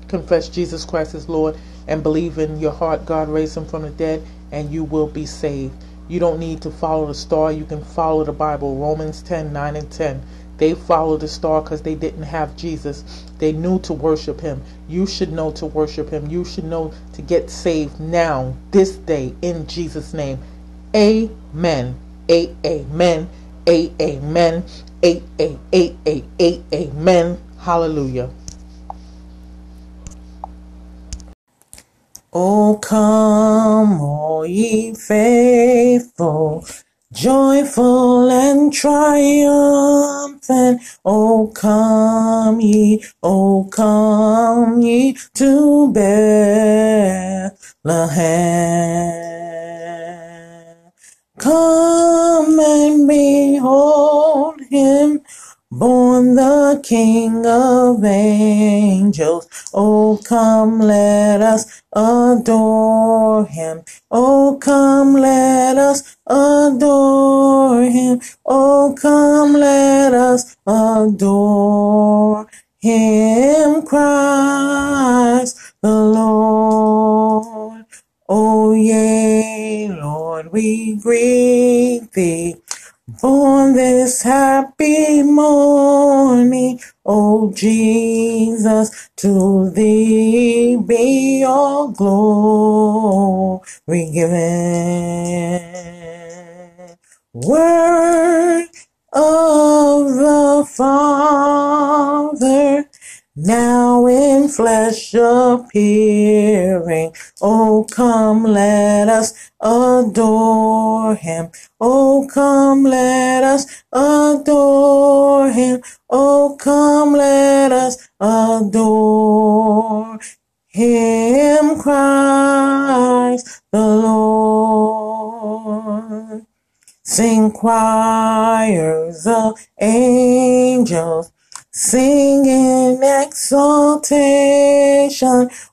Confess Jesus Christ as Lord and believe in your heart God raised him from the dead and you will be saved. You don't need to follow the star. You can follow the Bible. Romans 10 9 and 10. They followed the star because they didn't have Jesus. They knew to worship him. You should know to worship him. You should know to get saved now, this day, in Jesus' name. Amen. A amen. A amen. A a a a a amen. Hallelujah. Oh, come, all ye faithful, joyful and triumphant. Oh, come ye, oh, come ye to Bethlehem. Come and behold him Born the King of angels, oh come let us adore him. Oh come let us adore him. Oh come let us adore him, Christ the Lord. Oh yea, Lord, we greet thee on this happy morning, oh Jesus, to thee be all glory given. Word of the Father, now in flesh appearing. Oh, come, let us adore him. Oh, come, let us adore him. Oh, come, let us adore him, Christ the Lord. Sing choirs of angels, sing in exaltation.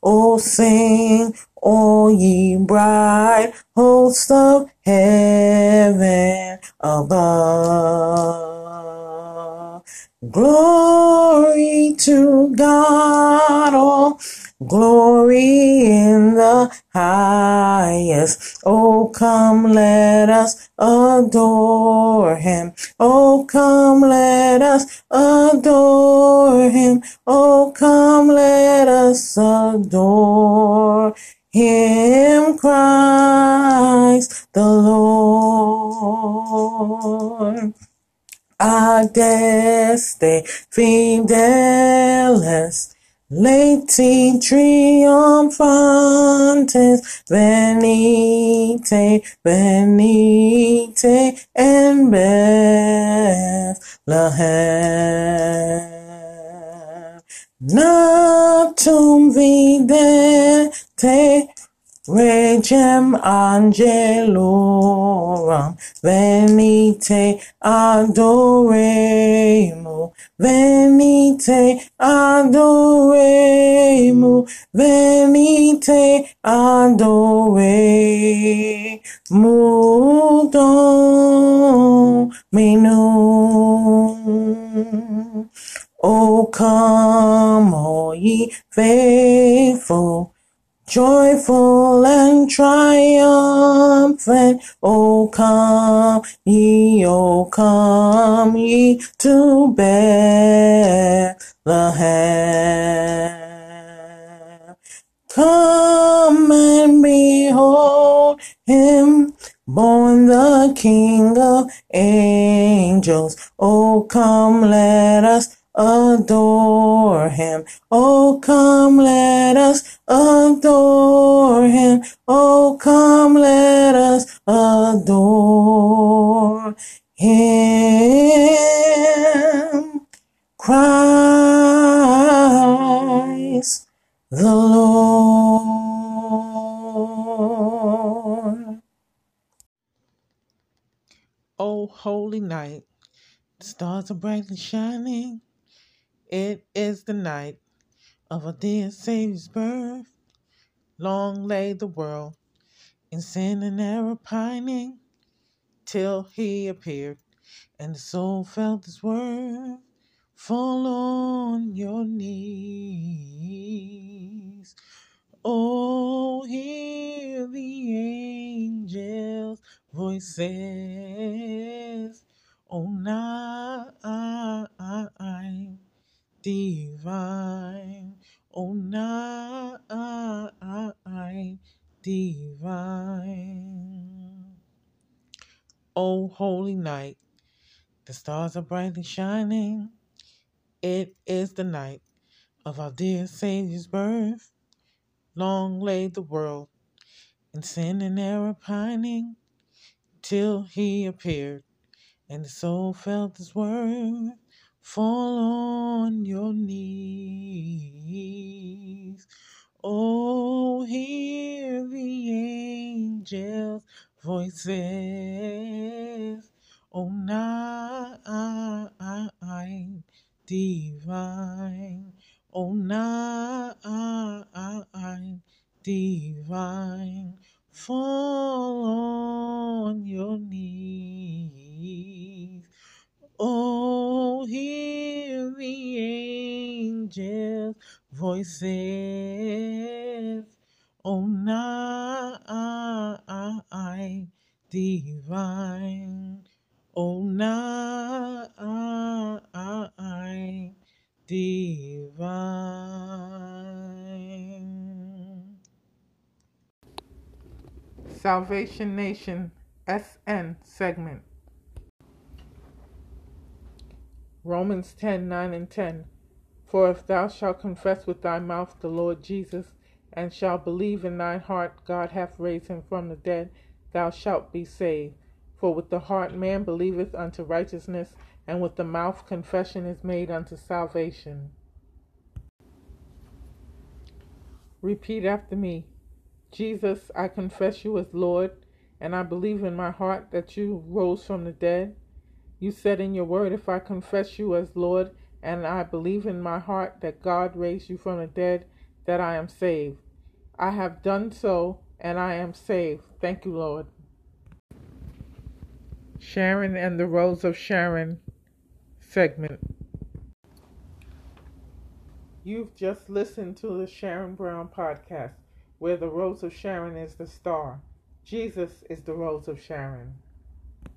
Oh, sing, all ye bright hosts of heaven above. Glory to God, all Glory in the highest. Oh, come, let us adore him. Oh, come, let us adore him. Oh, come, let us adore him, Christ the Lord. Adeste fideles Lati triumphantes, venite, venite, en Bethlehem. Natum vidente, Regem angelorum, venite adoremo, venite adoremo, venite adoremo, Dominum. O come, all ye faithful, Joyful and triumphant, O come ye, O come ye to Bethlehem. Come and behold him, born the King of angels. O come, let us adore him. Oh, come, let us adore him. Oh, come, let us adore him. Christ the Lord. Oh, holy night, the stars are brightly shining. It is the night of our dear Savior's birth. Long lay the world in sin and error pining, till he appeared, and the soul felt his worth. Fall on your knees. Oh, hear the angels' voices. Oh, night divine. Oh, night divine. Oh, holy night, the stars are brightly shining. It is the night of our dear Savior's birth. Long lay the world in sin and error pining, till he appeared, and the soul felt his worth. Fall on your knees. Oh, hear the angels' voices. Oh, night divine. Oh, night divine. Fall on your knees. Oh, hear the angels' voices. Oh, night divine. Oh, night divine. Salvation Nation SN segment. Romans 10 9 and 10. For if thou shalt confess with thy mouth the Lord Jesus, and shalt believe in thine heart God hath raised him from the dead, thou shalt be saved. For with the heart man believeth unto righteousness, and with the mouth confession is made unto salvation. Repeat after me Jesus, I confess you as Lord, and I believe in my heart that you rose from the dead. You said in your word, if I confess you as Lord, and I believe in my heart that God raised you from the dead, that I am saved. I have done so, and I am saved. Thank you, Lord. Sharon and the Rose of Sharon segment. You've just listened to the Sharon Brown podcast, where the Rose of Sharon is the star. Jesus is the Rose of Sharon.